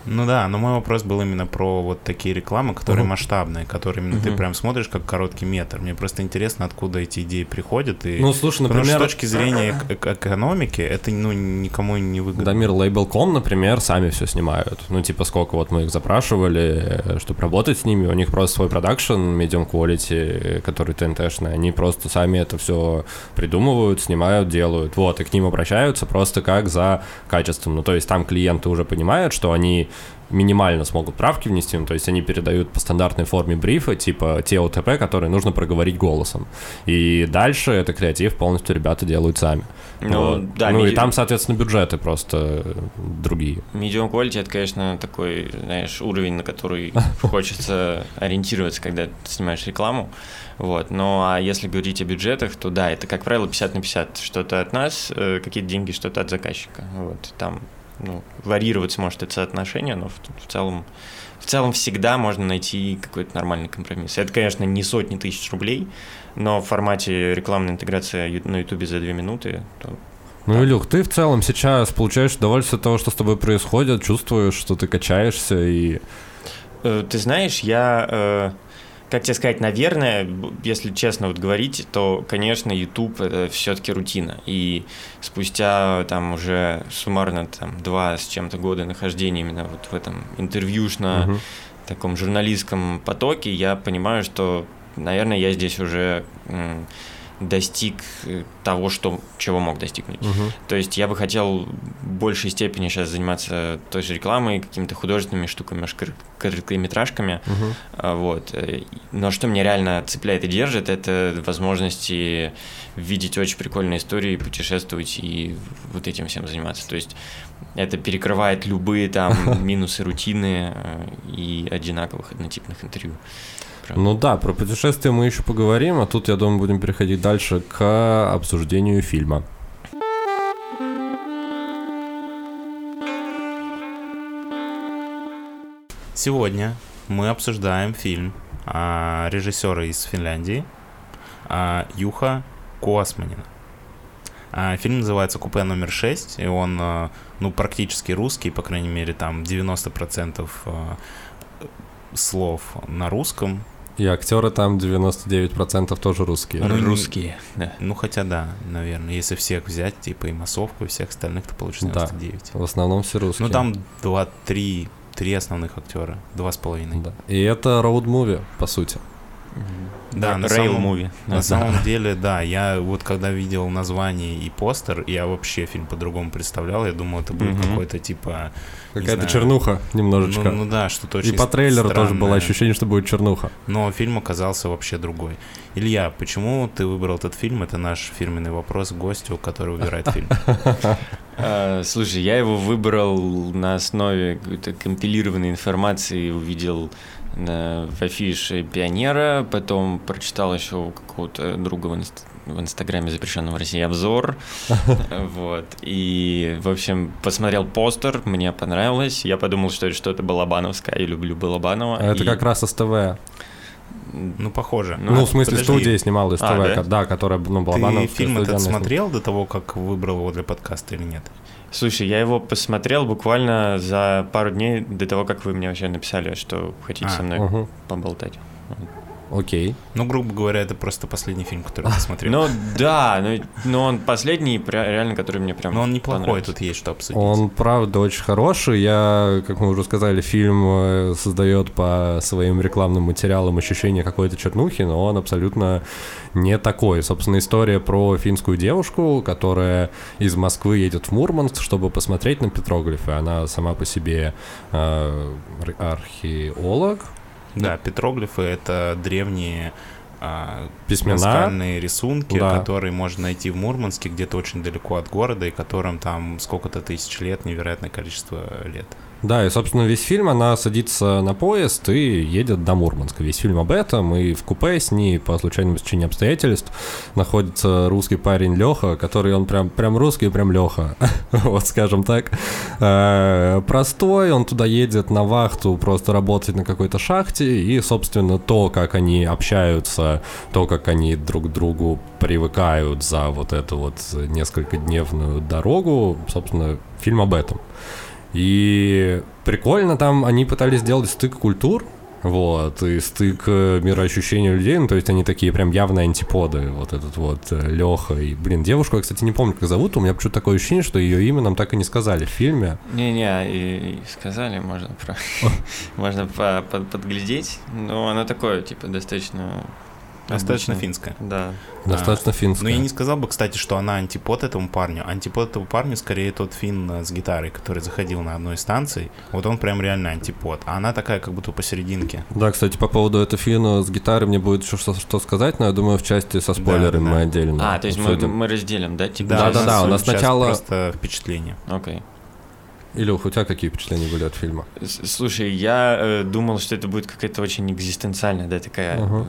Ну да, но мой вопрос был именно про вот такие рекламы, которые uh-huh. масштабные, которые именно uh-huh. ты прям смотришь как короткий метр. Мне просто интересно, откуда эти идеи приходят. И... Ну, слушай, например... Потому что с точки зрения эк- экономики это ну, никому не выгодно. Дамир, Label.com, например, сами все снимают. Ну, типа, сколько вот мы их запрашивали, э, чтобы работать с ними, у них просто свой продакшн, medium quality, который ТНТшный, они просто сами это все придумывают, снимают, делают. Вот, и к ним обращаются просто как за качеством. Ну, то есть там клиенты уже понимают, что они минимально смогут правки внести, ну, то есть они передают по стандартной форме брифа, типа те ОТП, которые нужно проговорить голосом. И дальше это креатив полностью ребята делают сами. Ну, вот. да, ну меди... и там, соответственно, бюджеты просто другие. Medium quality это, конечно, такой, знаешь, уровень, на который (laughs) хочется ориентироваться, когда ты снимаешь рекламу. Вот. Ну а если говорить о бюджетах, то да, это, как правило, 50 на 50. Что-то от нас, э, какие-то деньги, что-то от заказчика. Вот. Там ну, варьироваться может это соотношение, но в, в целом в целом всегда можно найти какой-то нормальный компромисс. Это, конечно, не сотни тысяч рублей, но в формате рекламной интеграции на Ютубе за две минуты, то ну, да. Илюх, ты в целом сейчас получаешь удовольствие от того, что с тобой происходит, чувствуешь, что ты качаешься и... Э, ты знаешь, я э, как тебе сказать, наверное, если честно вот говорить, то, конечно, YouTube это все-таки рутина. И спустя там уже суммарно там два с чем-то года нахождения именно вот в этом интервьюшно угу. таком журналистском потоке, я понимаю, что, наверное, я здесь уже достиг э, того, что, чего мог достигнуть. Угу. То есть я бы хотел в большей степени сейчас заниматься той же рекламой, какими-то художественными штуками, может, короткометражками. Угу. Вот. Э, но что меня реально цепляет и держит, это возможности видеть очень прикольные истории, путешествовать и вот этим всем заниматься. То есть это перекрывает любые там (laughs) минусы рутины э, и одинаковых однотипных интервью правда. Ну да, про путешествия мы еще поговорим, а тут, я думаю, будем переходить дальше к обсуждению фильма. Сегодня мы обсуждаем фильм а, режиссера из Финляндии а, Юха Косманина. А, фильм называется «Купе номер 6», и он, а, ну, практически русский, по крайней мере, там 90% а, слов на русском, и актеры там 99% тоже русские. Ну, русские, да. Ну, хотя да, наверное. Если всех взять, типа и массовку, и всех остальных, то получится 99. Да, в основном все русские. Ну, там 2-3 три основных актера, два с половиной. Да. И это роуд-муви, по сути. Да, на самом, movie. на самом деле, да, я вот когда видел название и постер, я вообще фильм по-другому представлял, я думал, это будет mm-hmm. какой-то типа... Какая-то чернуха немножечко. Ну, ну да, что-то очень И по трейлеру странное. тоже было ощущение, что будет чернуха. Но фильм оказался вообще другой. Илья, почему ты выбрал этот фильм? Это наш фирменный вопрос гостю, который выбирает фильм. (laughs) А, слушай, я его выбрал на основе какой-то компилированной информации, увидел в афише «Пионера», потом прочитал еще у какого-то друга в, инст... в Инстаграме запрещенного в России обзор. (laughs) Вот. И, в общем, посмотрел постер, мне понравилось. Я подумал, что это что-то балабановское. Я люблю Балабанова. Это и... как раз СТВ. Ну, похоже. Ну, ну в смысле, подожди. студия снимала СТВ, а, да? да, которая, ну, Балабанов. Ты фильм этот смотрел до того, как выбрал его для подкаста или нет? Слушай, я его посмотрел буквально за пару дней до того, как вы мне вообще написали, что хотите а, со мной угу. поболтать. Окей. Ну, грубо говоря, это просто последний фильм, который ты смотрел. Ну да, но, но он последний, реально, который мне прям Но он неплохой, тут есть что обсудить. Он, правда, очень хороший. Я, как мы уже сказали, фильм э, создает по своим рекламным материалам ощущение какой-то чернухи, но он абсолютно не такой. Собственно, история про финскую девушку, которая из Москвы едет в Мурманск, чтобы посмотреть на петроглифы. Она сама по себе э, археолог, да, петроглифы — это древние а, письмена, наскальные рисунки, да. которые можно найти в Мурманске, где-то очень далеко от города, и которым там сколько-то тысяч лет, невероятное количество лет. Да, и, собственно, весь фильм она садится на поезд и едет до Мурманска. Весь фильм об этом, и в купе с ней по случайному стечению обстоятельств находится русский парень Леха, который он прям, прям русский, прям Леха, (laughs) вот скажем так. Э, простой, он туда едет на вахту, просто работать на какой-то шахте, и, собственно, то, как они общаются, то, как они друг к другу привыкают за вот эту вот несколько дневную дорогу, собственно, фильм об этом. И прикольно там они пытались сделать стык культур, вот, и стык э, мироощущения людей, ну, то есть они такие прям явные антиподы, вот этот вот э, Леха и, блин, девушку я, кстати, не помню, как зовут, у меня почему-то такое ощущение, что ее имя нам так и не сказали в фильме. Не-не, и, и сказали, можно, про... (laughs) можно по -по подглядеть, но оно такое, типа, достаточно Достаточно финская. Да. Достаточно финская. Но я не сказал бы, кстати, что она антипод этому парню. Антипод этому парню скорее тот фин с гитарой, который заходил на одной станции. Вот он прям реально антипод. А она такая, как будто посерединке. Да, кстати, по поводу этого фина с гитарой мне будет еще что, что сказать, но я думаю, в части со спойлерами да, мы отдельно. А, то есть мы, мы разделим, да? Типа, да, да, да, у нас сначала... Просто впечатление. Окей. Okay. Илюх, у тебя какие впечатления были от фильма? Слушай, я э, думал, что это будет какая-то очень экзистенциальная, да, такая uh-huh.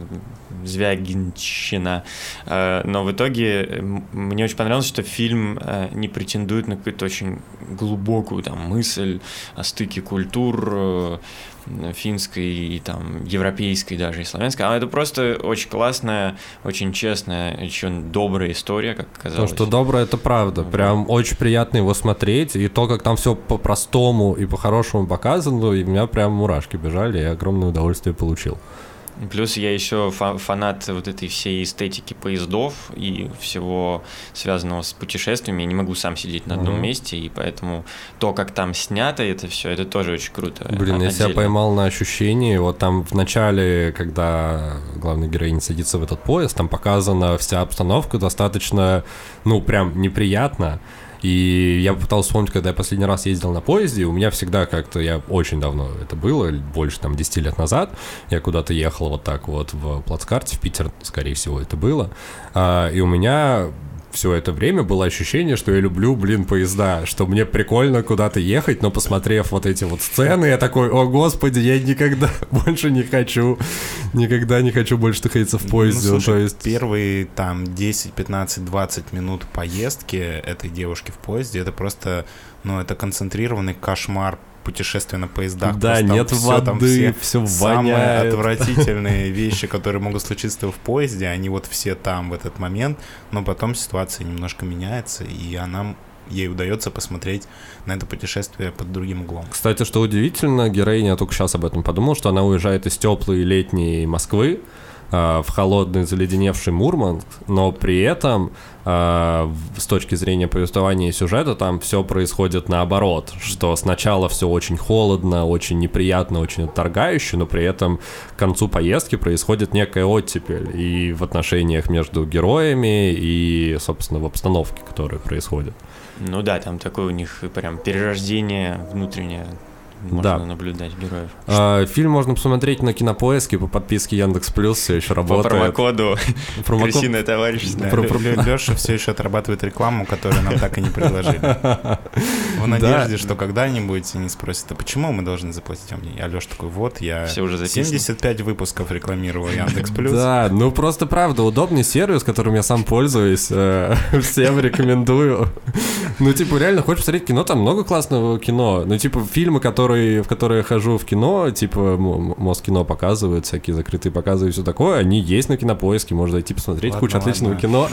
звягинщина. Э, но в итоге мне очень понравилось, что фильм э, не претендует на какую-то очень глубокую там мысль о стыке культур, э, финской и там европейской даже и славянской, а это просто очень классная, очень честная, очень добрая история, как казалось. То, что доброе, это правда. Прям очень приятно его смотреть, и то, как там все по-простому и по-хорошему показано, и у меня прям мурашки бежали, и огромное удовольствие получил. Плюс я еще фанат вот этой всей эстетики поездов и всего связанного с путешествиями. Я не могу сам сидеть на одном mm-hmm. месте, и поэтому то, как там снято это все, это тоже очень круто. Блин, я себя поймал на ощущении, вот там в начале, когда главная героиня садится в этот поезд, там показана вся обстановка достаточно, ну, прям неприятно. И я пытался вспомнить, когда я последний раз ездил на поезде, у меня всегда как-то, я очень давно это было, больше там 10 лет назад, я куда-то ехал вот так вот в плацкарте, в Питер, скорее всего, это было, а, и у меня все это время было ощущение, что я люблю, блин, поезда, что мне прикольно куда-то ехать, но посмотрев вот эти вот сцены, я такой, о господи, я никогда (laughs) больше не хочу, никогда не хочу больше находиться в ну, поезде. Ну, слушай, то есть... Первые там 10, 15, 20 минут поездки этой девушки в поезде, это просто, ну, это концентрированный кошмар путешествия на поездах. Да, нет все, воды, там все, все Самые отвратительные (laughs) вещи, которые могут случиться в поезде, они вот все там в этот момент, но потом ситуация немножко меняется, и она ей удается посмотреть на это путешествие под другим углом. Кстати, что удивительно, героиня, я только сейчас об этом подумал, что она уезжает из теплой летней Москвы, в холодный заледеневший Мурманск, но при этом э, с точки зрения повествования и сюжета там все происходит наоборот, что сначала все очень холодно, очень неприятно, очень отторгающе, но при этом к концу поездки происходит некая оттепель и в отношениях между героями и, собственно, в обстановке, которая происходит. Ну да, там такое у них прям перерождение внутреннее можно да. наблюдать героев. А, фильм можно посмотреть на Кинопоиске по подписке Яндекс Плюс, все еще работает. По промокоду Промокод... «Крысиное товарищество». Про... Леша все еще отрабатывает рекламу, которую нам так и не предложили. (laughs) В надежде, что когда-нибудь они спросят, а почему мы должны заплатить вам деньги? А Леша такой, вот, я Все уже записано. 75 выпусков рекламировал Яндекс Плюс. Да, ну просто правда, удобный сервис, которым я сам пользуюсь, э, (laughs) всем рекомендую. Ну, типа, реально, хочешь посмотреть кино, там много классного кино. Ну, типа, фильмы, которые, в которые я хожу в кино, типа, Москино показывают, всякие закрытые показы и все такое, они есть на кинопоиске, можно зайти посмотреть, Ладно, куча отличного ладно. кино.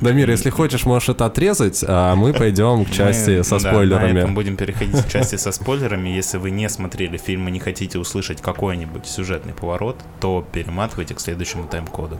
Дамир, если хочешь, можешь это отрезать, а мы пойдем к части Мы, со да, На спойлерами. этом будем переходить к части со спойлерами. Если вы не смотрели фильм и не хотите услышать какой-нибудь сюжетный поворот, то перематывайте к следующему тайм-коду.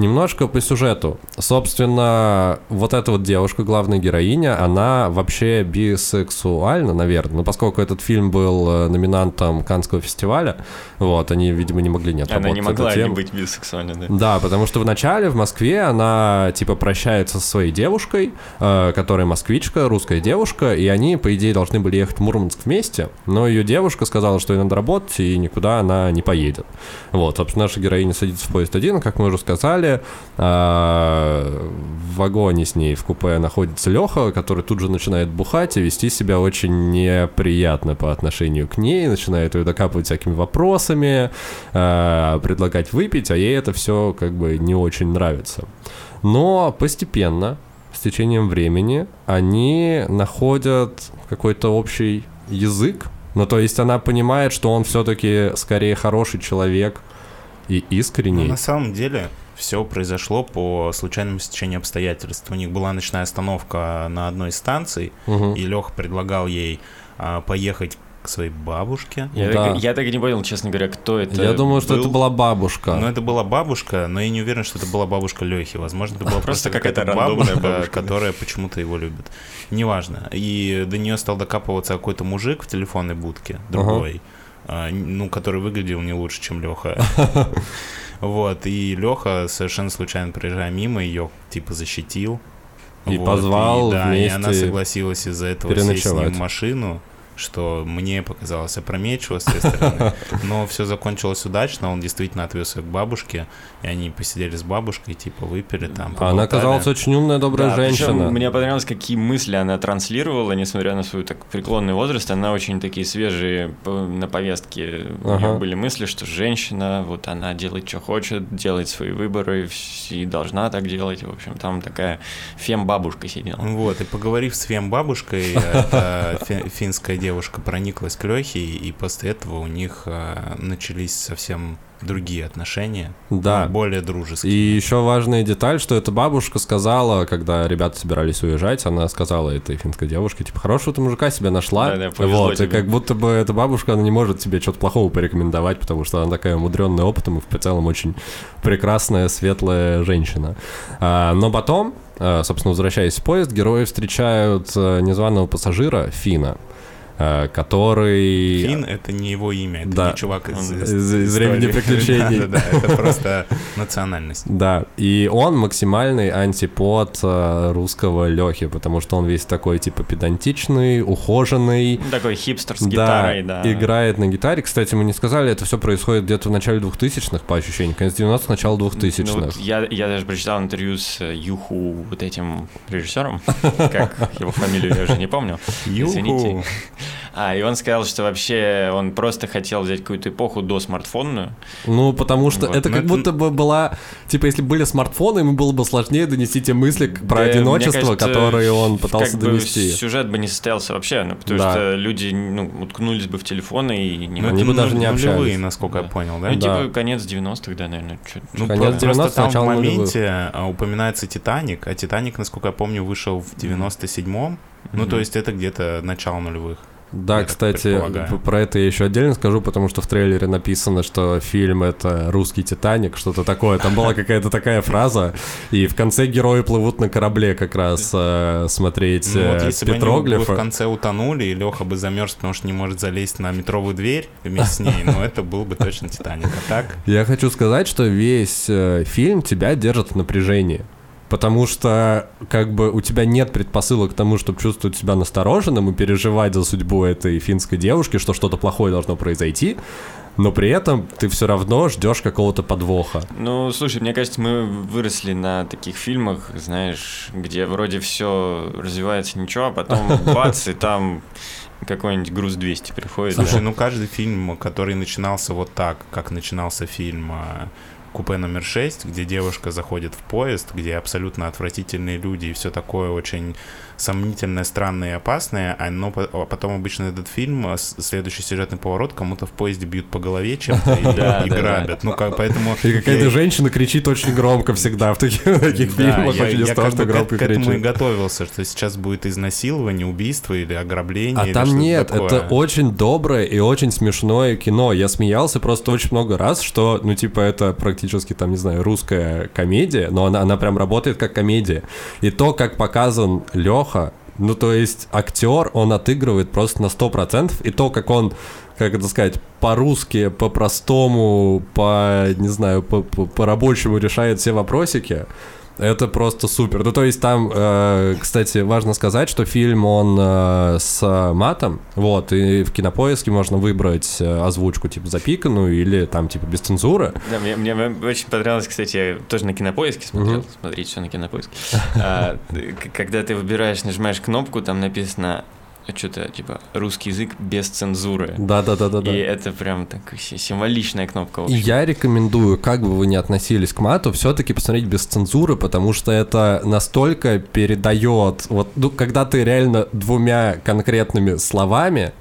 Немножко по сюжету. Собственно, вот эта вот девушка, главная героиня, она вообще бисексуальна, наверное. Но поскольку этот фильм был э, номинантом Каннского фестиваля, вот, они, видимо, не могли не отработать Она не могла не быть бисексуальной, да. Да, потому что вначале в Москве она типа прощается со своей девушкой, э, которая москвичка, русская девушка, и они, по идее, должны были ехать в Мурманск вместе, но ее девушка сказала, что ей надо работать, и никуда она не поедет. Вот, собственно, наша героиня садится в поезд один, как мы уже сказали, а, в вагоне с ней в купе находится Леха, который тут же начинает бухать и вести себя очень неприятно по отношению к ней, начинает ее докапывать всякими вопросами, а, предлагать выпить, а ей это все как бы не очень нравится. Но постепенно, с течением времени, они находят какой-то общий язык. Ну, то есть она понимает, что он все-таки скорее хороший человек и Но искренний. на самом деле все произошло по случайному стечению обстоятельств. У них была ночная остановка на одной из станций, Мгм. и Леха предлагал ей а, поехать к своей бабушке. Я, Да. так, я так и не понял, честно говоря, кто это Я думаю, что был. это была бабушка. Но это была бабушка, но я не уверен, что это была бабушка Лехи. Возможно, это была Просто просто какая-то бабушка, бабушка, которая почему-то его любит. Неважно. И до нее стал докапываться какой-то мужик в телефонной будке, другой, н- ну, который выглядел не лучше, чем Леха. (laughs) Вот, и Леха совершенно случайно проезжая мимо ее, типа, защитил. И позвал и, да, и вместе она согласилась из-за этого сесть с ним в машину, что мне показалось опрометчиво с этой стороны. (laughs) Но все закончилось удачно, он действительно отвез ее к бабушке, и они посидели с бабушкой, типа, выпили там, А Она поболтали. оказалась очень умная, добрая Да, женщина. мне понравилось, какие мысли она транслировала, несмотря на свой так преклонный возраст. Она очень такие свежие по- на повестке. У Ага. нее были мысли, что женщина, вот она делает, что хочет, делает свои выборы и должна так делать. В общем, там такая фем-бабушка сидела. Вот, и поговорив с фем-бабушкой, (laughs) финская девушка прониклась к Лехе, и после этого у них а, начались совсем другие отношения, Да. более дружеские. И еще важная деталь, что эта бабушка сказала, когда ребята собирались уезжать, она сказала этой финской девушке, типа, хорошего ты мужика себе нашла. Да-да, повезло вот, и тебе. как будто бы эта бабушка, она не может тебе что-то плохого порекомендовать, потому что она такая умудренная опытом и в целом очень прекрасная, светлая женщина. А, но потом, а, собственно, возвращаясь в поезд, герои встречают а, незваного пассажира Фина, который... Фин — это не его имя, это Да. не чувак из, из- из «Времени приключений». (laughs) Да-да-да, это просто национальность. (laughs) Да, и он максимальный антипод э, русского Лехи, потому что он весь такой, типа, педантичный, ухоженный. Такой хипстер с да, гитарой, да. играет на гитаре. Кстати, мы не сказали, это все происходит где-то в начале 2000-х, по ощущениям. Конец 90-х, начало 2000-х. Ну, вот я, я даже прочитал интервью с э, Юху, вот этим режиссером, (laughs) как его фамилию я уже не помню. Извините. А, и он сказал, что вообще он просто хотел взять какую-то эпоху до смартфонную. Ну, потому что Вот, это ну как это- будто бы была... Типа, если были смартфоны, ему было бы сложнее донести те мысли про Да, одиночество, кажется, которые он пытался как бы донести. сюжет бы не состоялся вообще, ну, потому Да. что люди ну, уткнулись бы в телефоны и не Ну, Они это бы даже не ну- нулевые, общались. насколько я Да. понял, да? Ну, Да. типа конец 90-х, да, наверное. чё- Ну, Конец про- просто 90-х, там в моменте а, упоминается Титаник, а Титаник, насколько я помню, вышел в 97-м. Ну, то есть это где-то начало нулевых. Да, Я кстати, про это я еще отдельно скажу, потому что в трейлере написано, что фильм это русский Титаник, что-то такое. Там была какая-то такая фраза, и в конце герои плывут на корабле как раз э, смотреть Ну, вот э, если бы они бы петроглифы. в конце утонули, и Леха бы замерз, потому что не может залезть на метровую дверь вместе с ней, но это был бы точно Титаник. А так, Я хочу сказать, что весь э, фильм тебя держит в напряжении. Потому что, как бы, у тебя нет предпосылок к тому, чтобы чувствовать себя настороженным и переживать за судьбу этой финской девушки, что что-то плохое должно произойти. но при этом ты все равно ждешь какого-то подвоха. Ну, слушай, мне кажется, мы выросли на таких фильмах, знаешь, где вроде все развивается ничего, а потом (laughs) бац, и там какой-нибудь груз 200 приходит. Слушай, да. ну каждый фильм, который начинался вот так, как начинался фильм а, купе номер 6, где девушка заходит в поезд, где абсолютно отвратительные люди и все такое очень сомнительное, странное и опасное, а, но а потом обычно этот фильм, а, следующий сюжетный поворот, кому-то в поезде бьют по голове чем-то (laughs) и грабят. Ну, как, поэтому... И какая-то женщина кричит очень громко всегда в таких фильмах, очень страшно громко кричит. к этому и готовился, что сейчас будет изнасилование, убийство или ограбление. А там нет, это очень доброе и очень смешное кино. Я смеялся просто очень много раз, что, ну, типа, это практически, там, не знаю, русская комедия, но она, она прям работает как комедия. И то, как показан Лех плохо. Ну, то есть актер, он отыгрывает просто на 100%, и то, как он, как это сказать, по-русски, по-простому, по, не знаю, по-рабочему решает все вопросики, это просто супер. Ну, то есть там, э, кстати, важно сказать, что фильм, он э, с матом, вот, и в кинопоиске можно выбрать э, озвучку, типа, запиканную или там, типа, без цензуры. Да, мне, мне очень понравилось, кстати, я тоже на кинопоиске смотрел, угу. смотрите все на кинопоиске. А, когда ты выбираешь, нажимаешь кнопку, там написано что-то типа русский язык без цензуры. Да, да, да, да. И это прям такая символичная кнопка. И я рекомендую, как бы вы ни относились к мату, все-таки посмотреть без цензуры, потому что это настолько передает. Вот, ну, когда ты реально двумя конкретными словами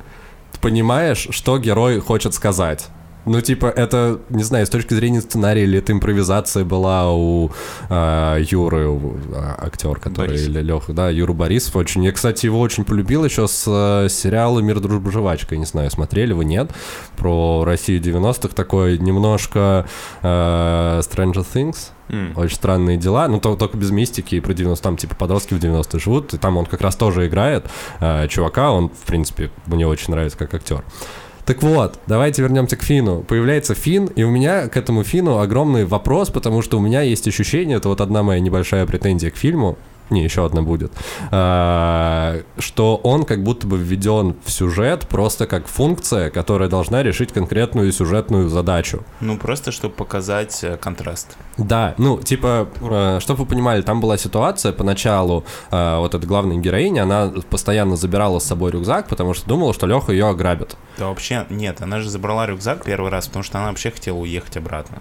понимаешь, что герой хочет сказать. Ну, типа, это, не знаю, с точки зрения сценария, или это импровизация была у э, Юры, у, а, актер, который, Борис. или Леха, да, Юру Борисов очень. Я, кстати, его очень полюбил еще с э, сериала «Мир, дружба, жвачка». Не знаю, смотрели вы, нет? Про Россию 90-х, такой немножко э, Stranger Things. Mm. Очень странные дела, ну то, только без мистики и про 90 там типа подростки в 90-е живут, и там он как раз тоже играет э, чувака, он в принципе мне очень нравится как актер. Так вот, давайте вернемся к Фину. Появляется Фин, и у меня к этому Фину огромный вопрос, потому что у меня есть ощущение, это вот одна моя небольшая претензия к фильму, не, еще одна будет, а, что он как будто бы введен в сюжет просто как функция, которая должна решить конкретную сюжетную задачу. Ну, просто чтобы показать э, контраст. Да, ну, типа, э, чтобы вы понимали, там была ситуация поначалу, э, вот эта главная героиня, она постоянно забирала с собой рюкзак, потому что думала, что Леха ее ограбит. Да вообще, нет, она же забрала рюкзак первый раз, потому что она вообще хотела уехать обратно.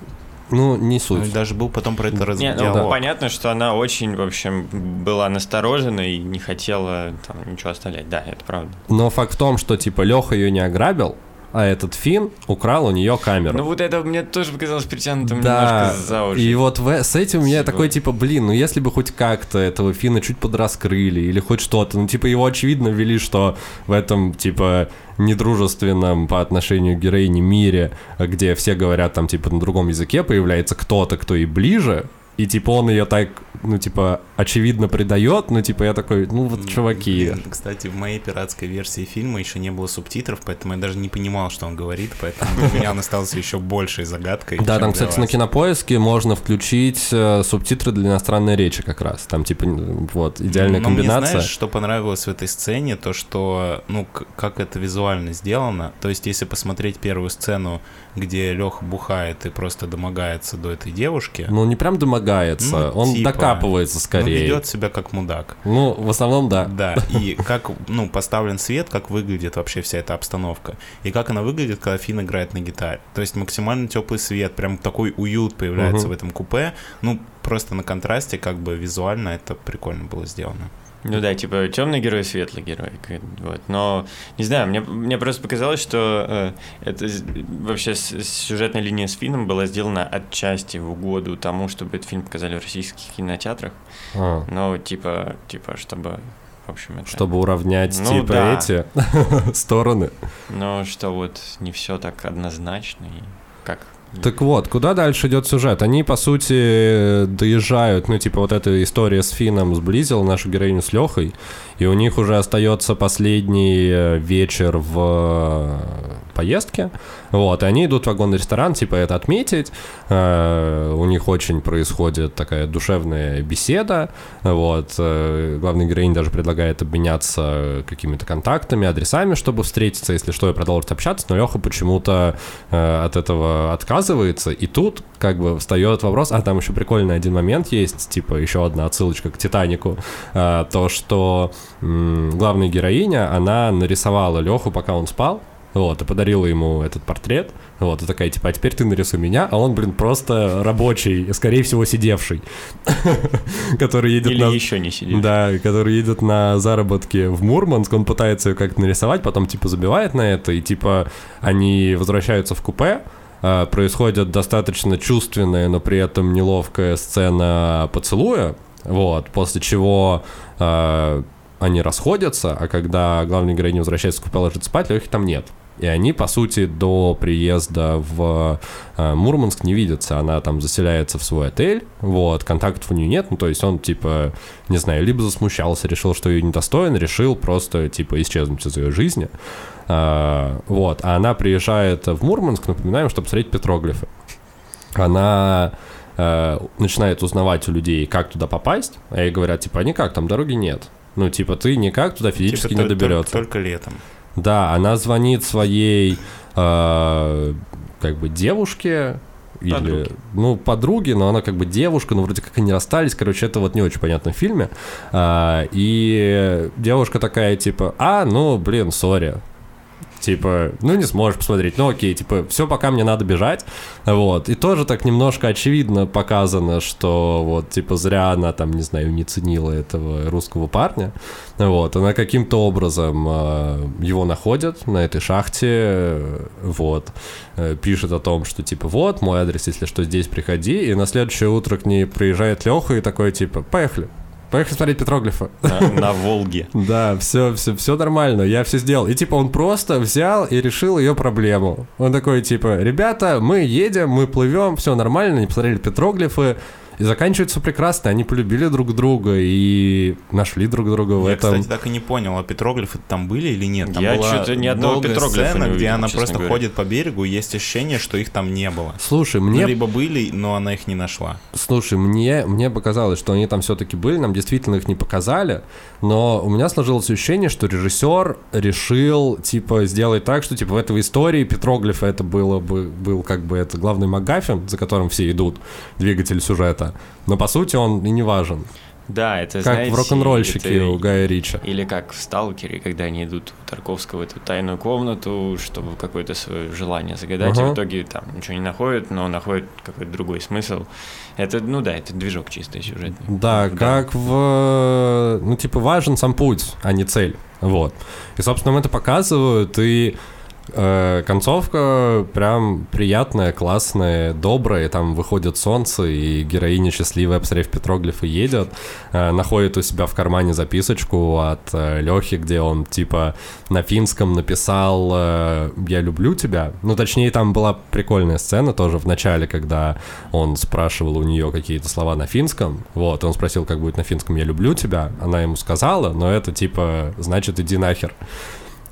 Ну, не суть. Ну, даже был потом про это разговор. Ну, да. понятно, что она очень, в общем, была насторожена и не хотела там ничего оставлять. Да, это правда. Но факт в том, что, типа, Леха ее не ограбил, а этот Фин украл у нее камеру. Ну вот это мне тоже показалось притянутым да. немножко за уши. И вот в, с этим у меня такой, типа, блин, ну если бы хоть как-то этого Фина чуть подраскрыли или хоть что-то, ну типа его очевидно ввели, что в этом, типа, недружественном по отношению к героине мире, где все говорят там, типа, на другом языке, появляется кто-то, кто и ближе, и типа он ее так, ну типа, очевидно предает, но типа я такой, ну вот чуваки. Кстати, в моей пиратской версии фильма еще не было субтитров, поэтому я даже не понимал, что он говорит, поэтому для меня он остался еще большей загадкой. Да, там, кстати, на кинопоиске можно включить э, субтитры для иностранной речи как раз. Там типа вот идеальная комбинация. Мне, знаешь, что понравилось в этой сцене, то что, ну, как это визуально сделано. То есть, если посмотреть первую сцену, где Леха бухает и просто домогается до этой девушки. Ну, не прям домогается домогается, ну, он типа, докапывается скорее. Он ведет себя как мудак. Ну, в основном, да. Да, и как, ну, поставлен свет, как выглядит вообще вся эта обстановка. И как она выглядит, когда Фин играет на гитаре. То есть максимально теплый свет, прям такой уют появляется угу. в этом купе. Ну, просто на контрасте, как бы визуально это прикольно было сделано. Ну да, типа темный герой, светлый герой. Вот. Но не знаю, мне, мне просто показалось, что э, это вообще с, сюжетная линия с фильмом была сделана отчасти в угоду тому, чтобы этот фильм показали в российских кинотеатрах. А. Но типа, типа, чтобы в общем, это... Чтобы уравнять, ну, типа, да. эти (laughs) стороны. Ну, что вот не все так однозначно, и как так вот, куда дальше идет сюжет? Они, по сути, доезжают, ну, типа, вот эта история с Фином сблизила нашу героиню с Лехой, и у них уже остается последний э, вечер в поездки, вот, и они идут в вагонный ресторан, типа, это отметить, э, у них очень происходит такая душевная беседа, вот, э, главный героинь даже предлагает обменяться какими-то контактами, адресами, чтобы встретиться, если что, и продолжить общаться, но Леха почему-то э, от этого отказывается, и тут как бы встает вопрос, а там еще прикольный один момент есть, типа, еще одна отсылочка к Титанику, э, то, что главная героиня, она нарисовала Леху, пока он спал, вот, и подарила ему этот портрет, вот, и такая, типа, а теперь ты нарисуй меня, а он, блин, просто рабочий, скорее всего, сидевший, (laughs) который едет Или на... еще не сидит. Да, который едет на заработки в Мурманск, он пытается ее как-то нарисовать, потом, типа, забивает на это, и, типа, они возвращаются в купе, а, происходит достаточно чувственная, но при этом неловкая сцена поцелуя, вот, после чего а, они расходятся, а когда главная героиня возвращается в купе, ложится спать, Лехи там нет. И они, по сути, до приезда в э, Мурманск не видятся. Она там заселяется в свой отель, вот, контактов у нее нет, ну, то есть он, типа, не знаю, либо засмущался, решил, что ее недостоин, решил просто, типа, исчезнуть из ее жизни. А, вот, а она приезжает в Мурманск, напоминаем, чтобы посмотреть петроглифы. Она э, начинает узнавать у людей, как туда попасть, а ей говорят, типа, а никак, там дороги нет. Ну, типа, ты никак туда физически Типа, не доберется. Только, только летом. Да, она звонит своей э, как бы девушке или Подруге. ну подруге, но она как бы девушка, но вроде как они расстались, короче, это вот не очень понятно в фильме. А, и девушка такая типа, а, ну блин, сори. Типа, ну не сможешь посмотреть, ну окей, типа, все, пока мне надо бежать, вот. И тоже так немножко очевидно показано, что вот, типа, зря она там, не знаю, не ценила этого русского парня, вот. Она каким-то образом э, его находит на этой шахте, вот. Э, пишет о том, что, типа, вот, мой адрес, если что, здесь приходи, и на следующее утро к ней приезжает Леха и такой, типа, поехали. Поехали смотреть петроглифа. На, на Волге. (laughs) Да, все, все, все нормально, я все сделал. И типа он просто взял и решил ее проблему. Он такой, типа, ребята, мы едем, мы плывем, все нормально, они посмотрели петроглифы, и заканчивается прекрасно. Они полюбили друг друга и нашли друг друга в Я, этом. кстати, так и не понял, а петроглифы там были или нет? Там Я была чё-то ни одного петроглифа сцена, не где увидел, она честно просто говоря. ходит по берегу, и есть ощущение, что их там не было. Слушай, Ну, мне либо были, но она их не нашла. Слушай, мне, мне показалось, что они там все-таки были, нам действительно их не показали, но у меня сложилось ощущение, что режиссер решил, типа, сделать так, что, типа, в этой истории петроглифа это было бы, был, как бы, это главный МакГаффин, за которым все идут, двигатель сюжета, но, по сути, он и не важен. Да, это, Как знаете, в рок-н-ролльщике это- у Гая Рича. Или как в «Сталкере», когда они идут в Тарковского в эту тайную комнату, чтобы какое-то свое желание загадать, и Ага. в итоге там ничего не находят, но находят какой-то другой смысл. Это, ну да, это движок чистый сюжетный. Да, как в... Ну, типа, важен сам путь, а не цель. Вот. И, собственно, это показывают, и э, концовка прям приятная, классная, добрая. Там выходит солнце, и героиня счастливая, посмотрев петроглифы, едет, э, находит у себя в кармане записочку от Лехи, где он, типа, на финском написал э, «Я люблю тебя». Ну, точнее, там была прикольная сцена тоже в начале, когда он спрашивал у нее какие-то слова на финском. Вот, он спросил, как будет на финском «Я люблю тебя». Она ему сказала, но это, типа, значит «иди нахер».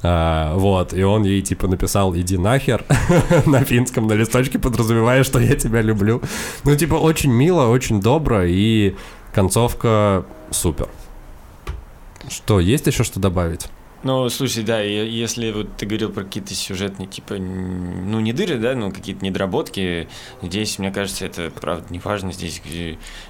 А, вот, и он ей типа написал «иди нахер» (laughs) на финском, на листочке, подразумевая, что я тебя люблю. Ну, типа, очень мило, очень добро, и концовка супер. Что, есть еще что добавить? Ну, слушай, да, если вот ты говорил про какие-то сюжетные, типа, ну, не дыры, да, ну, какие-то недоработки, здесь, мне кажется, это, правда, не важно, здесь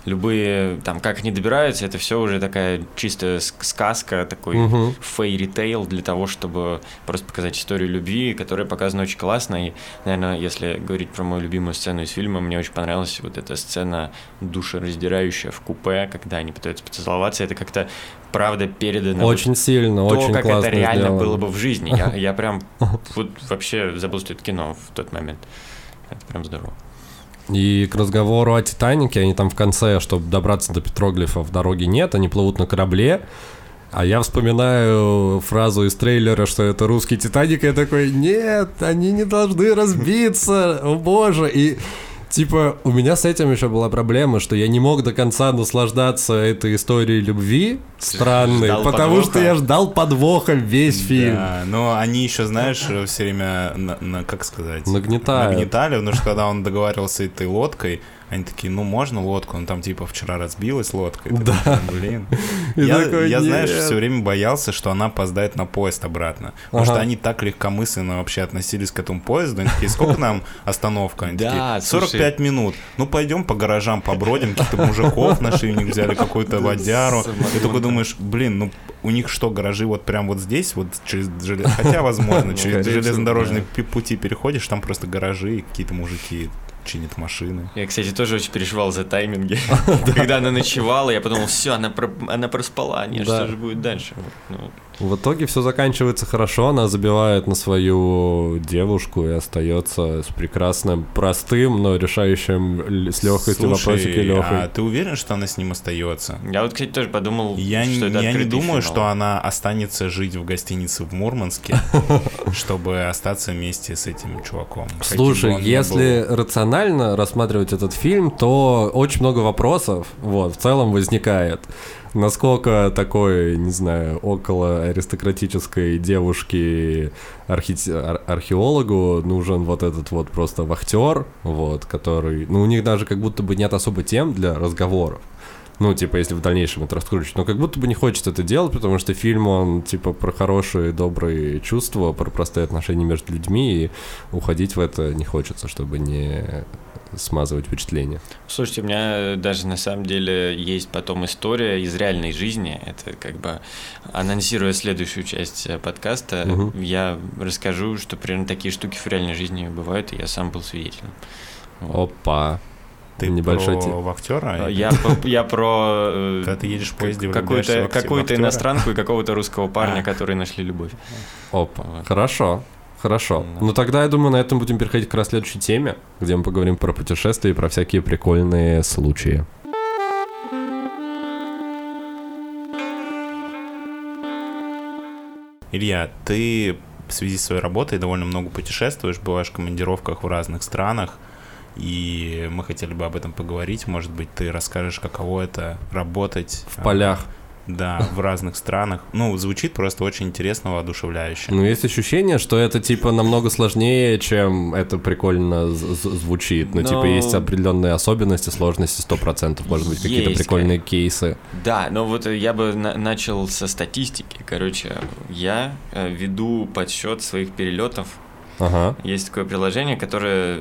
любые, там, как они добираются, это все уже такая чистая ск- сказка, такой Мгм. фейри тейл для того, чтобы просто показать историю любви, которая показана очень классно, и, наверное, если говорить про мою любимую сцену из фильма, мне очень понравилась вот эта сцена душераздирающая в купе, когда они пытаются поцеловаться, это как-то, правда, передано вот Очень сильно, то, очень как классно это реально сделано. было бы в жизни. Я, (laughs) я прям вот вообще забыл, что это кино в тот момент. Это прям здорово. И к разговору о Титанике, они там в конце, чтобы добраться до петроглифов, дороги нет, они плывут на корабле. А я вспоминаю фразу из трейлера, что это русский Титаник, и я такой, нет, они не должны разбиться, о боже. И Типа, у меня с этим еще была проблема, что я не мог до конца наслаждаться этой историей любви странной, ждал потому подвоха. что я ждал подвоха весь фильм. Да, но они еще, знаешь, все время, на, на- как сказать, Нагнетают. нагнетали, потому что когда он договаривался этой лодкой, они такие, ну можно лодку, ну там типа вчера разбилась лодка. И ты Да. такой, Блин. И Я, такой, я, знаешь, все время боялся, что она опоздает на поезд обратно. Потому Ага. что они так легкомысленно вообще относились к этому поезду. Они такие, сколько нам остановка? Они Да, такие, 45 минут. Ну пойдем по гаражам побродим, каких-то мужиков нашли, у них взяли какую-то водяру. И такой думаешь, блин, ну у них что, гаражи вот прям вот здесь, вот через желез... Хотя, возможно, через Скорее железнодорожные пути переходишь, там просто гаражи и какие-то мужики чинят машины. Я, кстати, тоже очень переживал за тайминги. (laughs) Когда она ночевала, я подумал, все, она, про- она проспала, нет, что же будет дальше? В итоге все заканчивается хорошо, она забивает на свою девушку и остается с прекрасным, простым, но решающим с легкостью Слушай, вопросики Лехой. а ты уверен, что она с ним остается? Я вот, кстати, тоже подумал, Я, не- что это я не думаю, финал. что она останется жить в гостинице в Мурманске, (laughs) чтобы остаться вместе с этим чуваком. Слушай, если рационально рассматривать этот фильм, то очень много вопросов вот, в целом возникает. Насколько такой, не знаю, около аристократической девушки археологу нужен вот этот вот просто вахтер, вот, который... Ну, у них даже как будто бы нет особо тем для разговоров. Ну, типа, если в дальнейшем это раскручивать. Но как будто бы не хочет это делать, потому что фильм, он, типа, про хорошие, добрые чувства, про простые отношения между людьми, и уходить в это не хочется, чтобы не смазывать впечатление. Слушайте, у меня даже на самом деле есть потом история из реальной жизни. Это как бы анонсируя следующую часть э, подкаста, Мгм. я расскажу, что примерно такие штуки в реальной жизни бывают, и я сам был свидетелем. Вот. Опа. Ты Небольшой про те- вахтера? А, Я, я про э, Когда ты едешь в поезде, какую-то актера? иностранку и какого-то русского парня, (laughs) которые нашли любовь. Опа. Вот. Хорошо. Хорошо. Да. Ну тогда, я думаю, на этом будем переходить к раз следующей теме, где мы поговорим про путешествия и про всякие прикольные случаи. Илья, ты в связи с своей работой довольно много путешествуешь, бываешь в командировках в разных странах, и мы хотели бы об этом поговорить. Может быть, ты расскажешь, каково это работать В а, полях. Да, в разных странах. Ну, звучит просто очень интересно, воодушевляюще. Ну, есть ощущение, что это, типа, намного сложнее, чем это прикольно з- з- звучит. Ну, типа, Ну, есть определенные особенности, сложности 100%, может быть, какие-то прикольные кейсы. Да, но вот э, я бы на- начал со статистики. Короче, я э, веду подсчет своих перелетов. Ага. Есть такое приложение, которое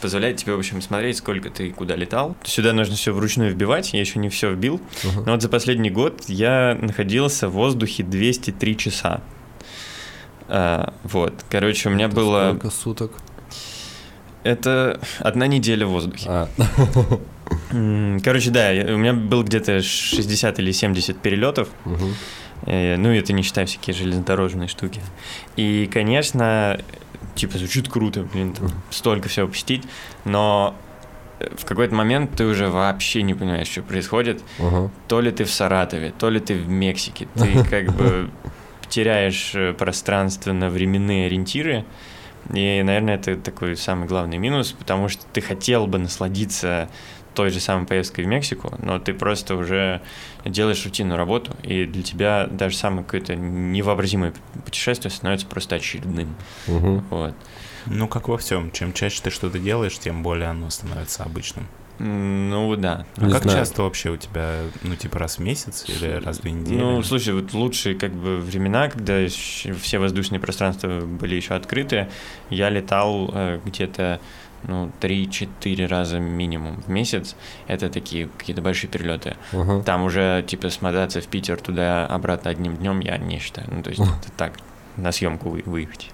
позволяет тебе, в общем, смотреть, сколько ты куда летал. Сюда нужно все вручную вбивать, я еще не все вбил. Ага. Но вот за последний год я находился в воздухе 203 часа. А, вот, короче, у меня было... Сколько суток? Это одна неделя в воздухе. А, (laughs) Короче, да, у меня было где-то 60 или 70 перелетов. мгм. Э, Ну, это не считая всякие железнодорожные штуки. И, конечно, типа звучит круто, блин, там столько всего посетить, но э, в какой-то момент ты уже вообще не понимаешь, что происходит. Ага. То ли ты в Саратове, то ли ты в Мексике. Ты (laughs) как бы теряешь э, пространственно-временные ориентиры. И, наверное, это такой самый главный минус, потому что ты хотел бы насладиться той же самой поездкой в Мексику, но ты просто уже делаешь рутинную работу, и для тебя даже самое какое-то невообразимое путешествие становится просто очередным. Мгм. Вот. Ну, как во всем. Чем чаще ты что-то делаешь, тем более оно становится обычным. Ну да. А Не как знаю. часто вообще у тебя, ну, типа раз в месяц или раз в две недели? Ну, слушай, вот лучшие как бы времена, когда все воздушные пространства были еще открыты, я летал э, где-то ну, 3-4 раза минимум в месяц. Это такие какие-то большие перелеты. Ага. Там уже, типа, смотаться в Питер туда-обратно одним днем я не считаю. Ну, то есть это так, на съемку вы- выехать.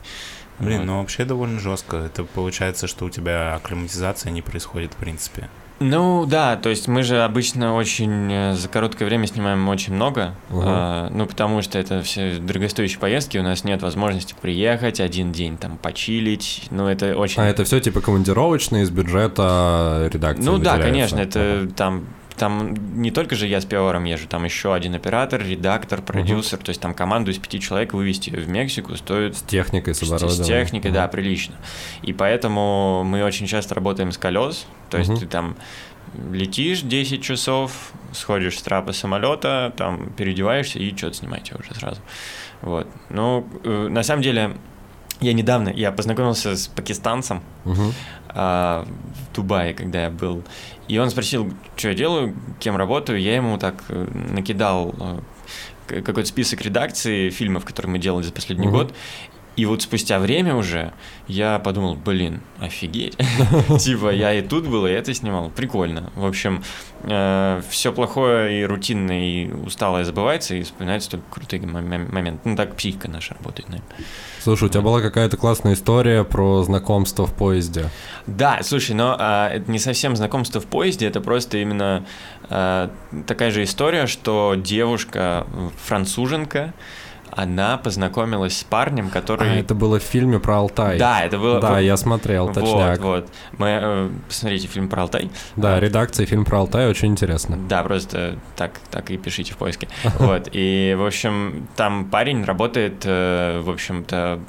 Блин, Вот. ну вообще довольно жестко. Это получается, что у тебя акклиматизация не происходит в принципе. Ну да, то есть мы же обычно очень э, за короткое время снимаем очень много, Ага. а, ну потому что это все дорогостоящие поездки, у нас нет возможности приехать один день там почилить, ну это очень... А это все типа командировочные из бюджета редакции ну да, конечно, это Ага. там там не только же я с пиаром езжу, там еще один оператор, редактор, продюсер, угу. то есть там команду из пяти человек вывести в Мексику стоит... С техникой, с оборудованием. С техникой, угу. да, прилично. И поэтому мы очень часто работаем с колес, то есть угу. ты там летишь 10 часов, сходишь с трапа самолета, там переодеваешься и что-то снимаете уже сразу. Вот. Ну, э, на самом деле, я недавно, я познакомился с пакистанцем угу. а, в Дубае, когда я был, и он спросил, что я делаю, кем работаю, я ему так э, накидал э, какой-то список редакции фильмов, которые мы делали за последний угу. год, и вот спустя время уже я подумал, блин, офигеть. (laughs) Типа я и тут был, и это снимал. Прикольно. В общем, э, все плохое и рутинное, и усталое забывается, и вспоминается только крутые моменты. Ну так психика наша работает, наверное. Слушай, у тебя была какая-то классная история про знакомство в поезде. Да, слушай, но а, это не совсем знакомство в поезде, это просто именно а, такая же история, что девушка француженка, она познакомилась с парнем, который... А, это было в фильме про Алтай. Да, это было... Да, я смотрел, точняк. Вот, вот. Мы, э, посмотрите фильм про Алтай. Да, редакция фильм про Алтай очень интересно. Да, просто так, так и пишите в поиске. (laughs) Вот, и, в общем, там парень работает, э, в общем-то,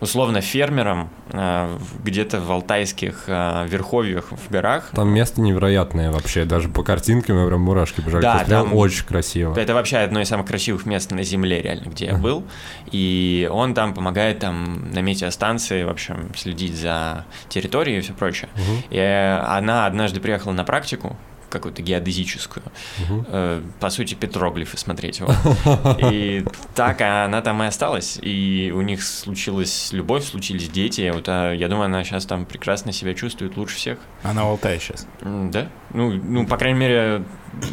условно фермером э, где-то в алтайских э, верховьях в горах. Там место невероятное вообще, даже по картинкам я прям мурашки бежали. Да, там очень красиво. Это вообще одно из самых красивых мест на Земле, реально, где я был. И он там помогает там на метеостанции, в общем, следить за территорией и все прочее. И она однажды приехала на практику, какую-то геодезическую, угу. э, по сути, петроглифы смотреть. Вот. (laughs) И так она там и осталась, и у них случилась любовь, случились дети. Вот, а, я думаю, она сейчас там прекрасно себя чувствует лучше всех. Она в Алтае сейчас? Да. Ну, ну, по крайней мере,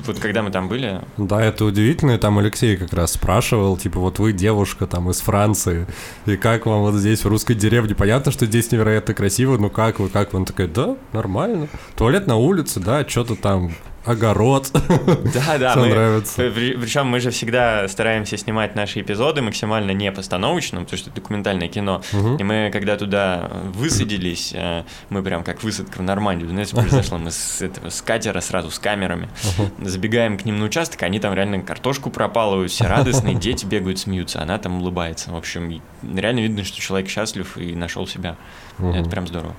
вот когда мы там были. Да, это удивительно, там Алексей как раз спрашивал, типа, вот вы девушка там из Франции, и как вам вот здесь в русской деревне? Понятно, что здесь невероятно красиво, но как вы, как вы? Он такой, да, нормально. Туалет на улице, да, что-то там огород. (laughs) Да, да, мы, нравится. Причем мы же всегда стараемся снимать наши эпизоды максимально не постановочно, потому что это документальное кино. Угу. И мы, когда туда высадились, э, мы прям как высадка в Нормандию, знаете, произошло, мы с этого с катера сразу с камерами угу. забегаем к ним на участок, они там реально картошку пропалывают, все радостные, дети бегают, смеются, она там улыбается. В общем, реально видно, что человек счастлив и нашел себя. Угу. Это прям здорово.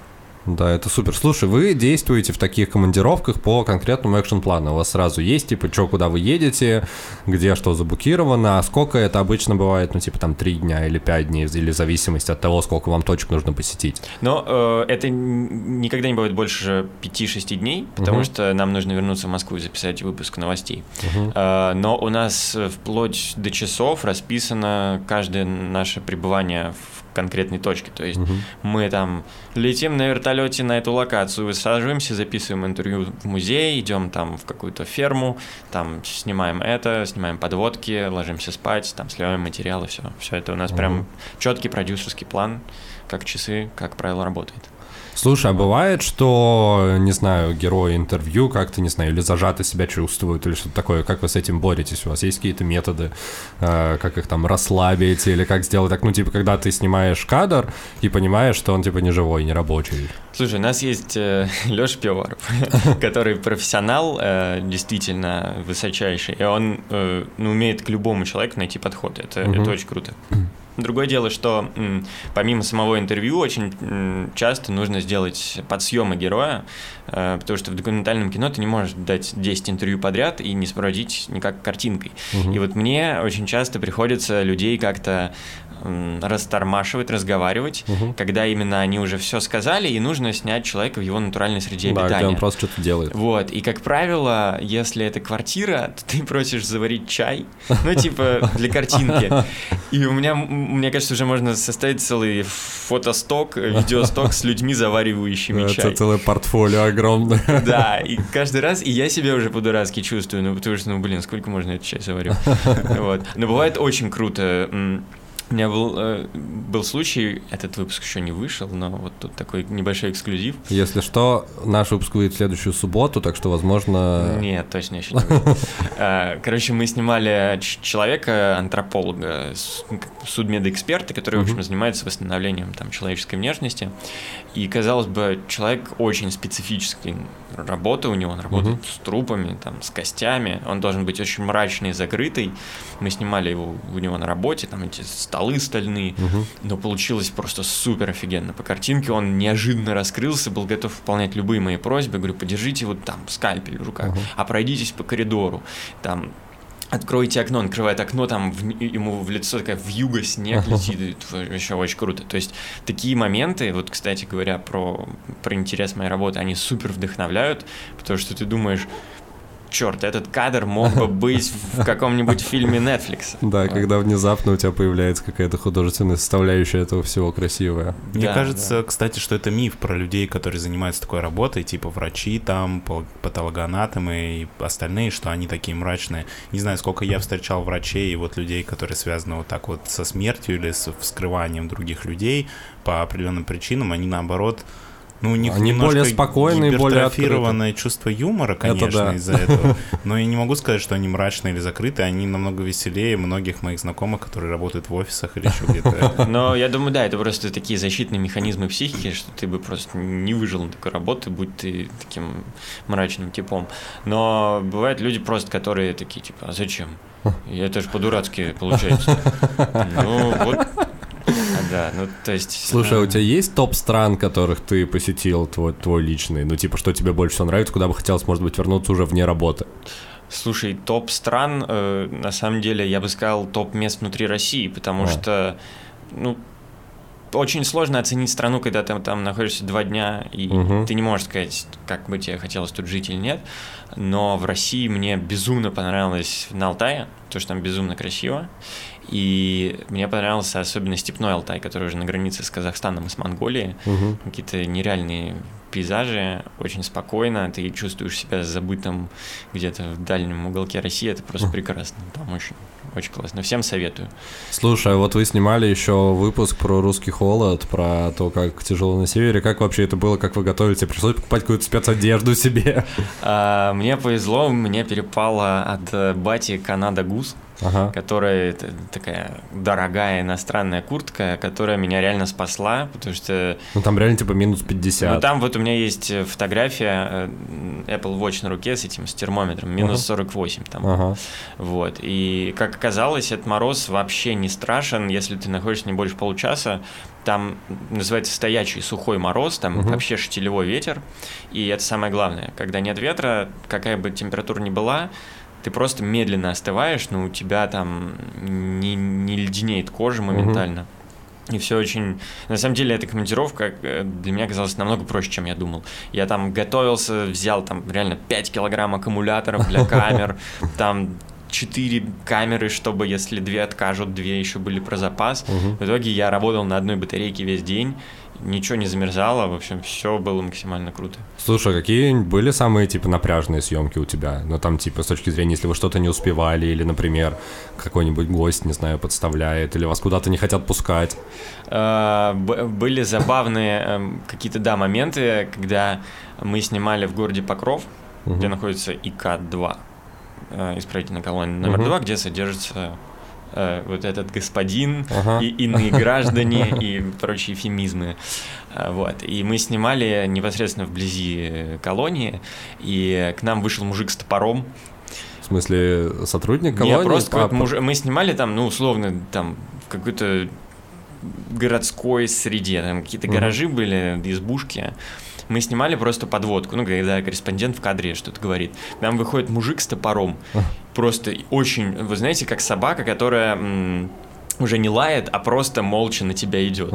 Да, это супер. Слушай, вы действуете в таких командировках по конкретному экшн-плану. У вас сразу есть, типа, что, куда вы едете, где что заблокировано, а сколько это обычно бывает, ну, типа, там, три дня или пять дней, или в зависимости от того, сколько вам точек нужно посетить? Но э, это никогда не бывает больше 5-6 дней, потому угу. что нам нужно вернуться в Москву и записать выпуск новостей. Угу. Э, но у нас вплоть до часов расписано каждое наше пребывание в конкретной точке. То есть угу. мы там летим на вертолете на эту локацию, высаживаемся, записываем интервью в музей, идем там в какую-то ферму, там снимаем это, снимаем подводки, ложимся спать, там сливаем материалы, все. Все это у нас угу. прям четкий продюсерский план, как часы, как правило, работает. Слушай, а бывает, что, не знаю, герои интервью как-то, не знаю, или зажаты себя чувствуют, или что-то такое, как вы с этим боретесь? У вас есть какие-то методы, э, как их там расслабить, или как сделать так, ну, типа, когда ты снимаешь кадр и понимаешь, что он, типа, не живой, не рабочий? Слушай, у нас есть э, (laughs) Леша Пивоваров, (laughs) который профессионал, э, действительно высочайший, и он э, ну, умеет к любому человеку найти подход, это, это очень круто. Другое дело, что помимо самого интервью очень часто нужно сделать подсъемы героя, э, потому что в документальном кино ты не можешь дать 10 интервью подряд и не сопроводить никак картинкой. Угу. И вот мне очень часто приходится людей как-то растормашивать, разговаривать, угу. когда именно они уже все сказали, и нужно снять человека в его натуральной среде да, обитания. Да, он просто что-то делает. Вот, и как правило, если это квартира, (laughs) то ты просишь заварить чай, ну, (laughs) типа, для картинки. И у меня, мне кажется, уже можно составить целый фотосток, видеосток с людьми, заваривающими чай. Это целое портфолио огромное. (laughs) Да, и каждый раз, и я себя уже по-дурацки чувствую, ну, потому что, ну, блин, сколько можно этот чай заварить? Вот. Но бывает очень круто У меня был, э, был случай, этот выпуск еще не вышел, но вот тут такой небольшой эксклюзив. Если что, наш выпуск выйдет в следующую субботу, так что, возможно... Нет, точно еще не выйдет. А, (laughs) короче, мы снимали человека, антрополога, судмедэксперта, который, в общем, занимается восстановлением там, человеческой внешности. И, казалось бы, человек очень специфический. Работа у него, он работает с трупами, там, с костями. Он должен быть очень мрачный, закрытый. Мы снимали его у него на работе, там эти столы стальные, угу. но получилось просто супер офигенно. По картинке он неожиданно раскрылся, был готов выполнять любые мои просьбы. Говорю, подержите вот там скальпель в руках, угу. а пройдитесь по коридору. Там откройте окно, он открывает окно, там в, ему в лицо такая вьюга снег летит, еще очень круто. То есть такие моменты, вот, кстати говоря, про, про интерес моей работы, они супер вдохновляют, потому что ты думаешь, черт, этот кадр мог бы (laughs) быть в каком-нибудь фильме Netflix. Да, когда внезапно у тебя появляется какая-то художественная составляющая этого всего красивая. Мне кажется, кстати, что это миф про людей, которые занимаются такой работой, типа врачи там, патологоанатомы и остальные, что они такие мрачные. Не знаю, сколько я встречал врачей и вот людей, которые связаны вот так вот со смертью или с вскрыванием других людей по определенным причинам, они наоборот ну, у них Они более спокойные, более открытые. чувство юмора, конечно, это да. из-за этого. (laughs) Но я не могу сказать, что они мрачные или закрытые. Они намного веселее многих моих знакомых, которые работают в офисах или еще где-то. (laughs) Но я думаю, да, это просто такие защитные механизмы психики, что ты бы просто не выжил на такой работе, будь ты таким мрачным типом. Но бывают люди просто, которые такие, типа, а зачем? (laughs) И это же по-дурацки получается. Ну, вот да, ну то есть... Слушай, а у тебя есть топ стран, которых ты посетил, твой, твой личный? Ну типа, что тебе больше всего нравится, куда бы хотелось, может быть, вернуться уже вне работы? Слушай, топ стран, э, на самом деле, я бы сказал, топ мест внутри России, потому а. что, ну, очень сложно оценить страну, когда ты там находишься два дня, и угу. ты не можешь сказать, как бы тебе хотелось тут жить или нет. Но в России мне безумно понравилось на Алтае, потому что там безумно красиво. И мне понравился особенно степной Алтай, который уже на границе с Казахстаном и с Монголией. Угу. Какие-то нереальные пейзажи, очень спокойно, ты чувствуешь себя забытым где-то в дальнем уголке России, это просто прекрасно, там очень, очень классно, всем советую. Слушай, а вот вы снимали еще выпуск про русский холод, про то, как тяжело на севере, как вообще это было, как вы готовили, тебе пришлось покупать какую-то спецодежду себе? А, мне повезло, мне перепало от бати Канада Гус, ага. которая такая дорогая иностранная куртка, которая меня реально спасла, потому что... Ну там реально типа минус 50. Ну там вот у меня есть фотография э, Apple Watch на руке с этим, с термометром, минус ага. 48 там. Ага. Вот, и как оказалось, этот мороз вообще не страшен, если ты находишься не больше получаса, там называется стоячий сухой мороз, там угу. вообще штилевой ветер, и это самое главное. Когда нет ветра, какая бы температура ни была, ты просто медленно остываешь, но у тебя там не, не леденеет кожа моментально. И все очень... На самом деле, эта командировка э, для меня казалась намного проще, чем я думал. Я там готовился, взял там реально 5 килограмм аккумуляторов для (laughs) камер, там четыре камеры, чтобы если две откажут, две еще были про запас. Угу. В итоге я работал на одной батарейке весь день, ничего не замерзало, в общем, все было максимально круто. Слушай, а какие были самые, типа, напряжные съемки у тебя? Ну, там, типа, с точки зрения, если вы что-то не успевали, или, например, какой-нибудь гость, не знаю, подставляет, или вас куда-то не хотят пускать? А, были забавные эм, какие-то, да, моменты, когда мы снимали в городе Покров, где находится ИК-2, э, исправительная колония номер два, где содержится э, вот этот господин ага. и иные (laughs) граждане и прочие эфемизмы. Э, вот. И мы снимали непосредственно вблизи колонии, и к нам вышел мужик с топором. В смысле, сотрудник колонии? Нет, просто а, муж... мы снимали там, ну, условно, там, в какой-то городской среде, там какие-то гаражи были, избушки мы снимали просто подводку, ну, когда корреспондент в кадре что-то говорит. Нам выходит мужик с топором, просто очень, вы знаете, как собака, которая уже не лает, а просто молча на тебя идет.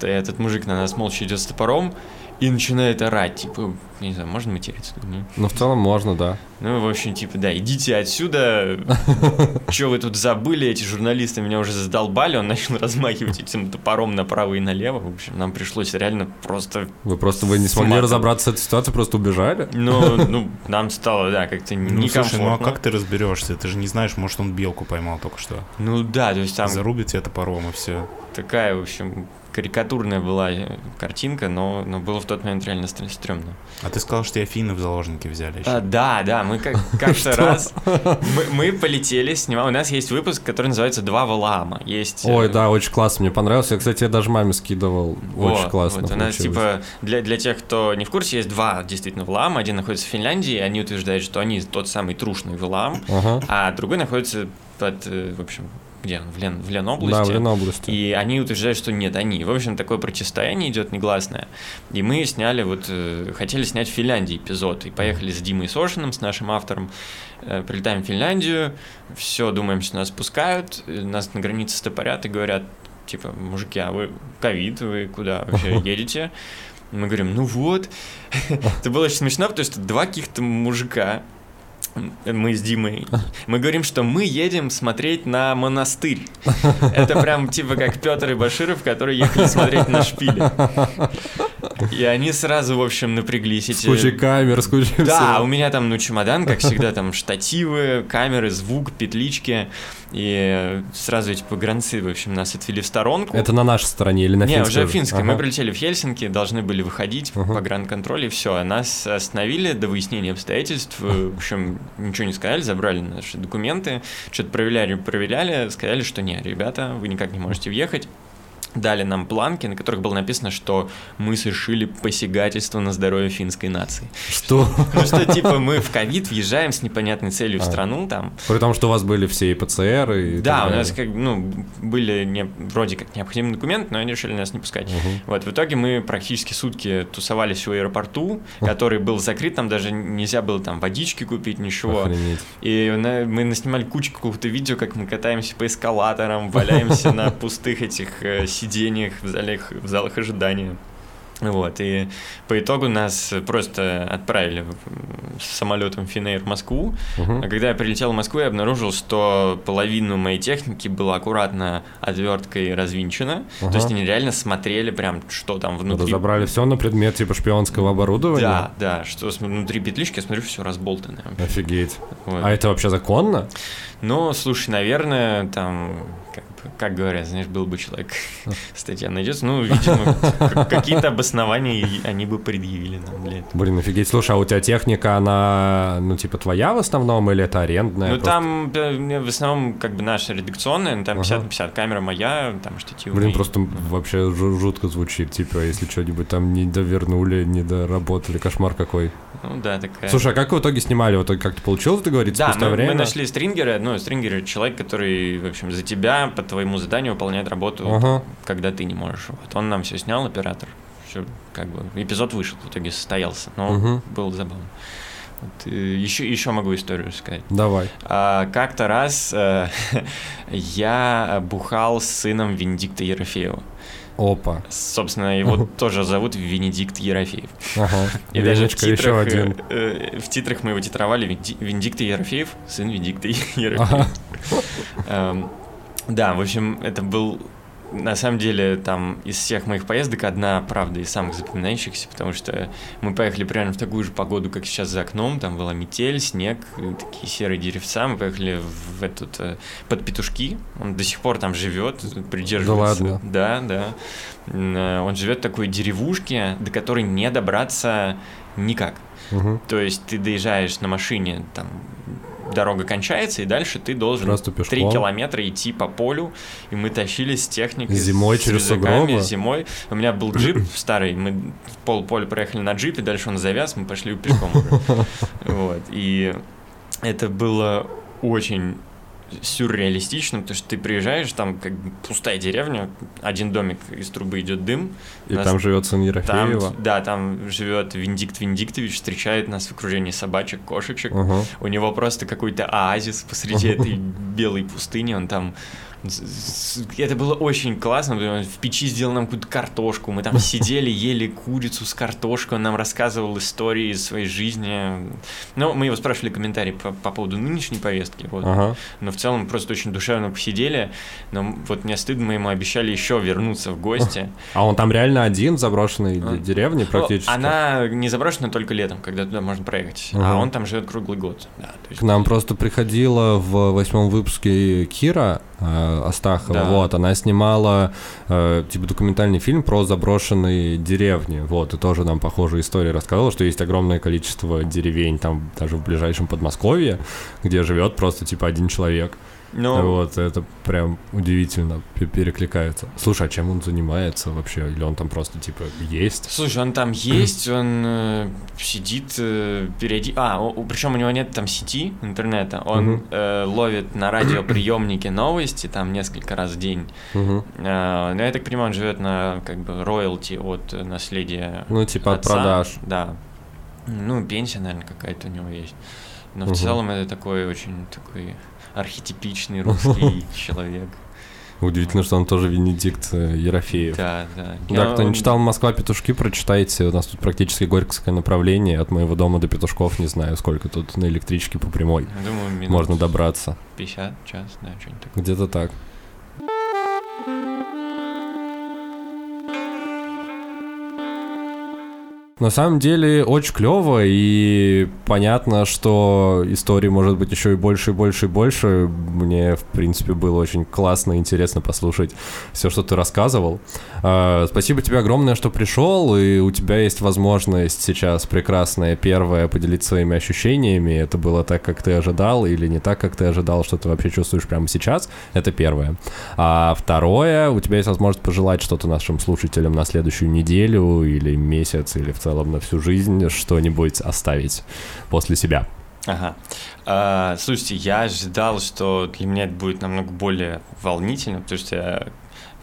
Этот мужик на нас молча идет с топором, и начинает орать, типа, не знаю, можно материться? Ну, ну в целом можно, да. Ну, в общем, типа, да, идите отсюда, (laughs) что вы тут забыли, эти журналисты меня уже задолбали, он начал размахивать этим топором направо и налево, в общем, нам пришлось реально просто... Вы просто, вы не смогли разобраться с этой ситуацией, просто убежали? Ну, (laughs) ну, нам стало, да, как-то некомфортно. Ну, слушай, ну а как ты разберешься? Ты же не знаешь, может, он белку поймал только что. Ну да, то есть там... Зарубит тебя топором и все. Такая, в общем, карикатурная была э, картинка, но, но было в тот момент реально стрёмно. А ты сказал, что Афины в заложники взяли еще. А, да, да, мы как, (laughs) как-то раз мы, мы полетели снимать. У нас есть выпуск, который называется «Два Валаама». Есть, э, Ой, да, очень классно, мне понравился. Я, кстати, я даже маме скидывал. Очень вот, классно вот, У нас, типа, для, для тех, кто не в курсе, есть два действительно Валаама. Один находится в Финляндии, они утверждают, что они тот самый трушный Валаам, ага. а другой находится под, э, в общем, где в, Лен, в Ленобласти. Да, в Ленобласти. И они утверждают, что нет, они. В общем, такое противостояние идет негласное. И мы сняли, вот, э, хотели снять в Финляндии эпизод. И поехали с Димой Сошиным, с нашим автором. Э, прилетаем в Финляндию, все, думаем, что нас пускают, нас на границе стопорят и говорят, типа, мужики, а вы ковид, вы куда вообще (laughs) едете? Мы говорим, ну вот. (laughs) Это было очень смешно, потому что два каких-то мужика мы с Димой, мы говорим, что мы едем смотреть на монастырь. Это прям типа как Петр и Баширов, которые ехали смотреть на шпили. И они сразу, в общем, напряглись. Эти... С кучей камер, с кучей Да, всего. у меня там, ну, чемодан, как всегда, там штативы, камеры, звук, петлички. И сразу эти погранцы, в общем, нас отвели в сторонку. Это на нашей стороне или на Не, финской? уже финской. Ага. Мы прилетели в Хельсинки, должны были выходить ага. по гранд-контроле, и все. Нас остановили до выяснения обстоятельств. В общем, ничего не сказали, забрали наши документы, что-то проверяли, проверяли, сказали, что нет, ребята, вы никак не можете въехать дали нам планки, на которых было написано, что мы совершили посягательство на здоровье финской нации. Что? Ну что, типа, мы в ковид въезжаем с непонятной целью в а. страну там. При том, что у вас были все и ПЦР, и... Да, у нас как, ну, были не, вроде как необходимые документы, но они решили нас не пускать. Вот, в итоге мы практически сутки тусовались в аэропорту, который был закрыт, там даже нельзя было там водички купить, ничего. Охренеть. И мы наснимали кучу какого-то видео, как мы катаемся по эскалаторам, валяемся (laughs) на пустых этих э, сидениях в залах, в залах ожидания. Вот, и по итогу нас просто отправили самолетом Финейр в Москву. Угу. А когда я прилетел в Москву, я обнаружил, что половину моей техники была аккуратно отверткой развинчена. Угу. То есть они реально смотрели прям, что там внутри. Разобрали все на предмет типа шпионского оборудования? Да, да, что внутри петлички, я смотрю, все разболтанное. Вообще. Офигеть. Вот. А это вообще законно? Ну, слушай, наверное, там как, говорят, знаешь, был бы человек, (laughs) статья найдется, ну, видимо, какие-то обоснования они бы предъявили нам для этого. Блин, офигеть, слушай, а у тебя техника, она, ну, типа, твоя в основном или это арендная? Ну, там в основном, как бы, наша редакционная, там 50 на 50, камера моя, там штатив. Блин, просто вообще жутко звучит, типа, если что-нибудь там не довернули, не доработали, кошмар какой. Ну, да, такая. Слушай, а как в итоге снимали? Вот как-то получилось договориться да, мы, время? мы нашли стрингера, ну, стрингер — человек, который, в общем, за тебя по твоему заданию выполняет работу, ага. когда ты не можешь. Вот он нам все снял, оператор. Все, как бы, эпизод вышел, в итоге состоялся, но угу. было забавно. Вот, еще, еще могу историю сказать. Давай. А, как-то раз а, (laughs) я бухал с сыном Венедикта Ерофеева. Опа. Собственно, его тоже зовут Венедикт Ерофеев. Ага. И даже в титрах, еще один. Э, в титрах мы его титровали Венедикт Ерофеев, сын Венедикта (laughs) Ерофеев. Эм, да, в общем, это был на самом деле, там из всех моих поездок одна, правда, из самых запоминающихся, потому что мы поехали примерно в такую же погоду, как сейчас за окном, там была метель, снег, такие серые деревца, мы поехали в этот, э, под Петушки, он до сих пор там живет, придерживается. Да ладно? Да, да. Э, он живет в такой деревушке, до которой не добраться никак. Угу. То есть ты доезжаешь на машине там дорога кончается, и дальше ты должен три километра идти по полю, и мы тащились с техникой. Зимой с через сугробы? Зимой. У меня был джип (clears throat) старый, мы пол поля проехали на джипе, дальше он завяз, мы пошли пешком (laughs) Вот, и это было очень сюрреалистично, потому что ты приезжаешь, там как пустая деревня, один домик из трубы идет дым. И нас... там живет сын Ерофеева. Там, да, там живет Виндикт Виндиктович, встречает нас в окружении собачек, кошечек. Угу. У него просто какой-то оазис посреди этой белой пустыни, он там Это было очень классно, в печи сделал нам какую-то картошку, мы там (laughs) сидели, ели курицу с картошкой, он нам рассказывал истории из своей жизни. Ну, мы его спрашивали комментарии по, по поводу нынешней повестки, вот. ага. но в целом просто очень душевно посидели, но вот мне стыдно, мы ему обещали еще вернуться в гости. (laughs) А он там реально один в заброшенной а? деревне практически? Она не заброшена только летом, когда туда можно проехать, ага. а он там живет круглый год. Да, есть... К нам просто приходила в восьмом выпуске Кира, Астахова, да. вот, она снимала э, типа документальный фильм про заброшенные деревни, вот, и тоже нам похожие истории рассказывала, что есть огромное количество деревень там даже в ближайшем Подмосковье, где живет просто типа один человек. Ну, вот, это прям удивительно перекликается. Слушай, а чем он занимается вообще? Или он там просто, типа, есть? Слушай, он там есть, он э, сидит э, периоди... А, причем у него нет там сети интернета. Он э, ловит на радиоприемнике новости там несколько раз в день. Э, но я так понимаю, он живет на, как бы, роялти от наследия Ну, типа отца. от продаж. Да. Ну, пенсия, наверное, какая-то у него есть. Но в целом это такой очень такой архетипичный русский (laughs) человек. Удивительно, что он тоже Венедикт э, Ерофеев. Да, да. Да, кто не читал «Москва. Петушки», прочитайте. У нас тут практически горьковское направление. От моего дома до Петушков не знаю, сколько тут на электричке по прямой. Думаю, минут Можно добраться. 50, час, да, что-нибудь такое. Где-то так. На самом деле очень клево, и понятно, что истории может быть еще и больше, и больше, и больше. Мне, в принципе, было очень классно и интересно послушать все, что ты рассказывал. А, спасибо тебе огромное, что пришел, и у тебя есть возможность сейчас прекрасная первая поделиться своими ощущениями. Это было так, как ты ожидал, или не так, как ты ожидал, что ты вообще чувствуешь прямо сейчас. Это первое. А второе, у тебя есть возможность пожелать что-то нашим слушателям на следующую неделю, или месяц, или в целом на всю жизнь что-нибудь оставить после себя. Ага. А, слушайте, я ожидал, что для меня это будет намного более волнительно, потому что я,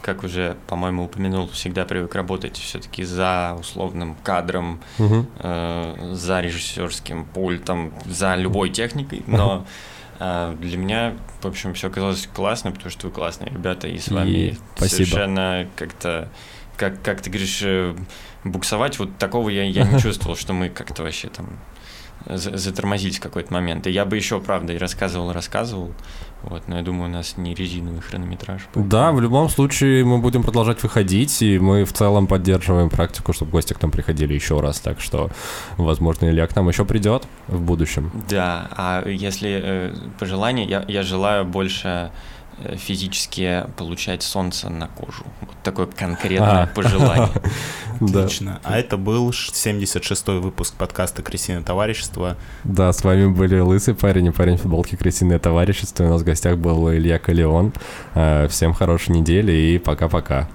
как уже, по-моему, упомянул, всегда привык работать все-таки за условным кадром, угу. э, за режиссерским пультом, за любой техникой, но э, для меня, в общем, все оказалось классно, потому что вы классные ребята, и с вами и совершенно как-то, как, как ты говоришь, э, буксовать, вот такого я, я не (laughs) чувствовал, что мы как-то вообще там затормозить в какой-то момент. И я бы еще, правда, и рассказывал, рассказывал. Вот, но я думаю, у нас не резиновый хронометраж. Поэтому... Да, в любом случае мы будем продолжать выходить, и мы в целом поддерживаем практику, чтобы гости к нам приходили еще раз. Так что, возможно, Илья к нам еще придет в будущем. Да, а если э, пожелание, я, я желаю больше физически получать солнце на кожу. Вот такое конкретное а. пожелание. (laughs) Отлично. А это был 76-й выпуск подкаста «Крысиное товарищество». Да, с вами были Лысый парень и парень в футболке «Крысиное товарищество». У нас в гостях был Илья Калеон. Э, всем хорошей недели и пока-пока.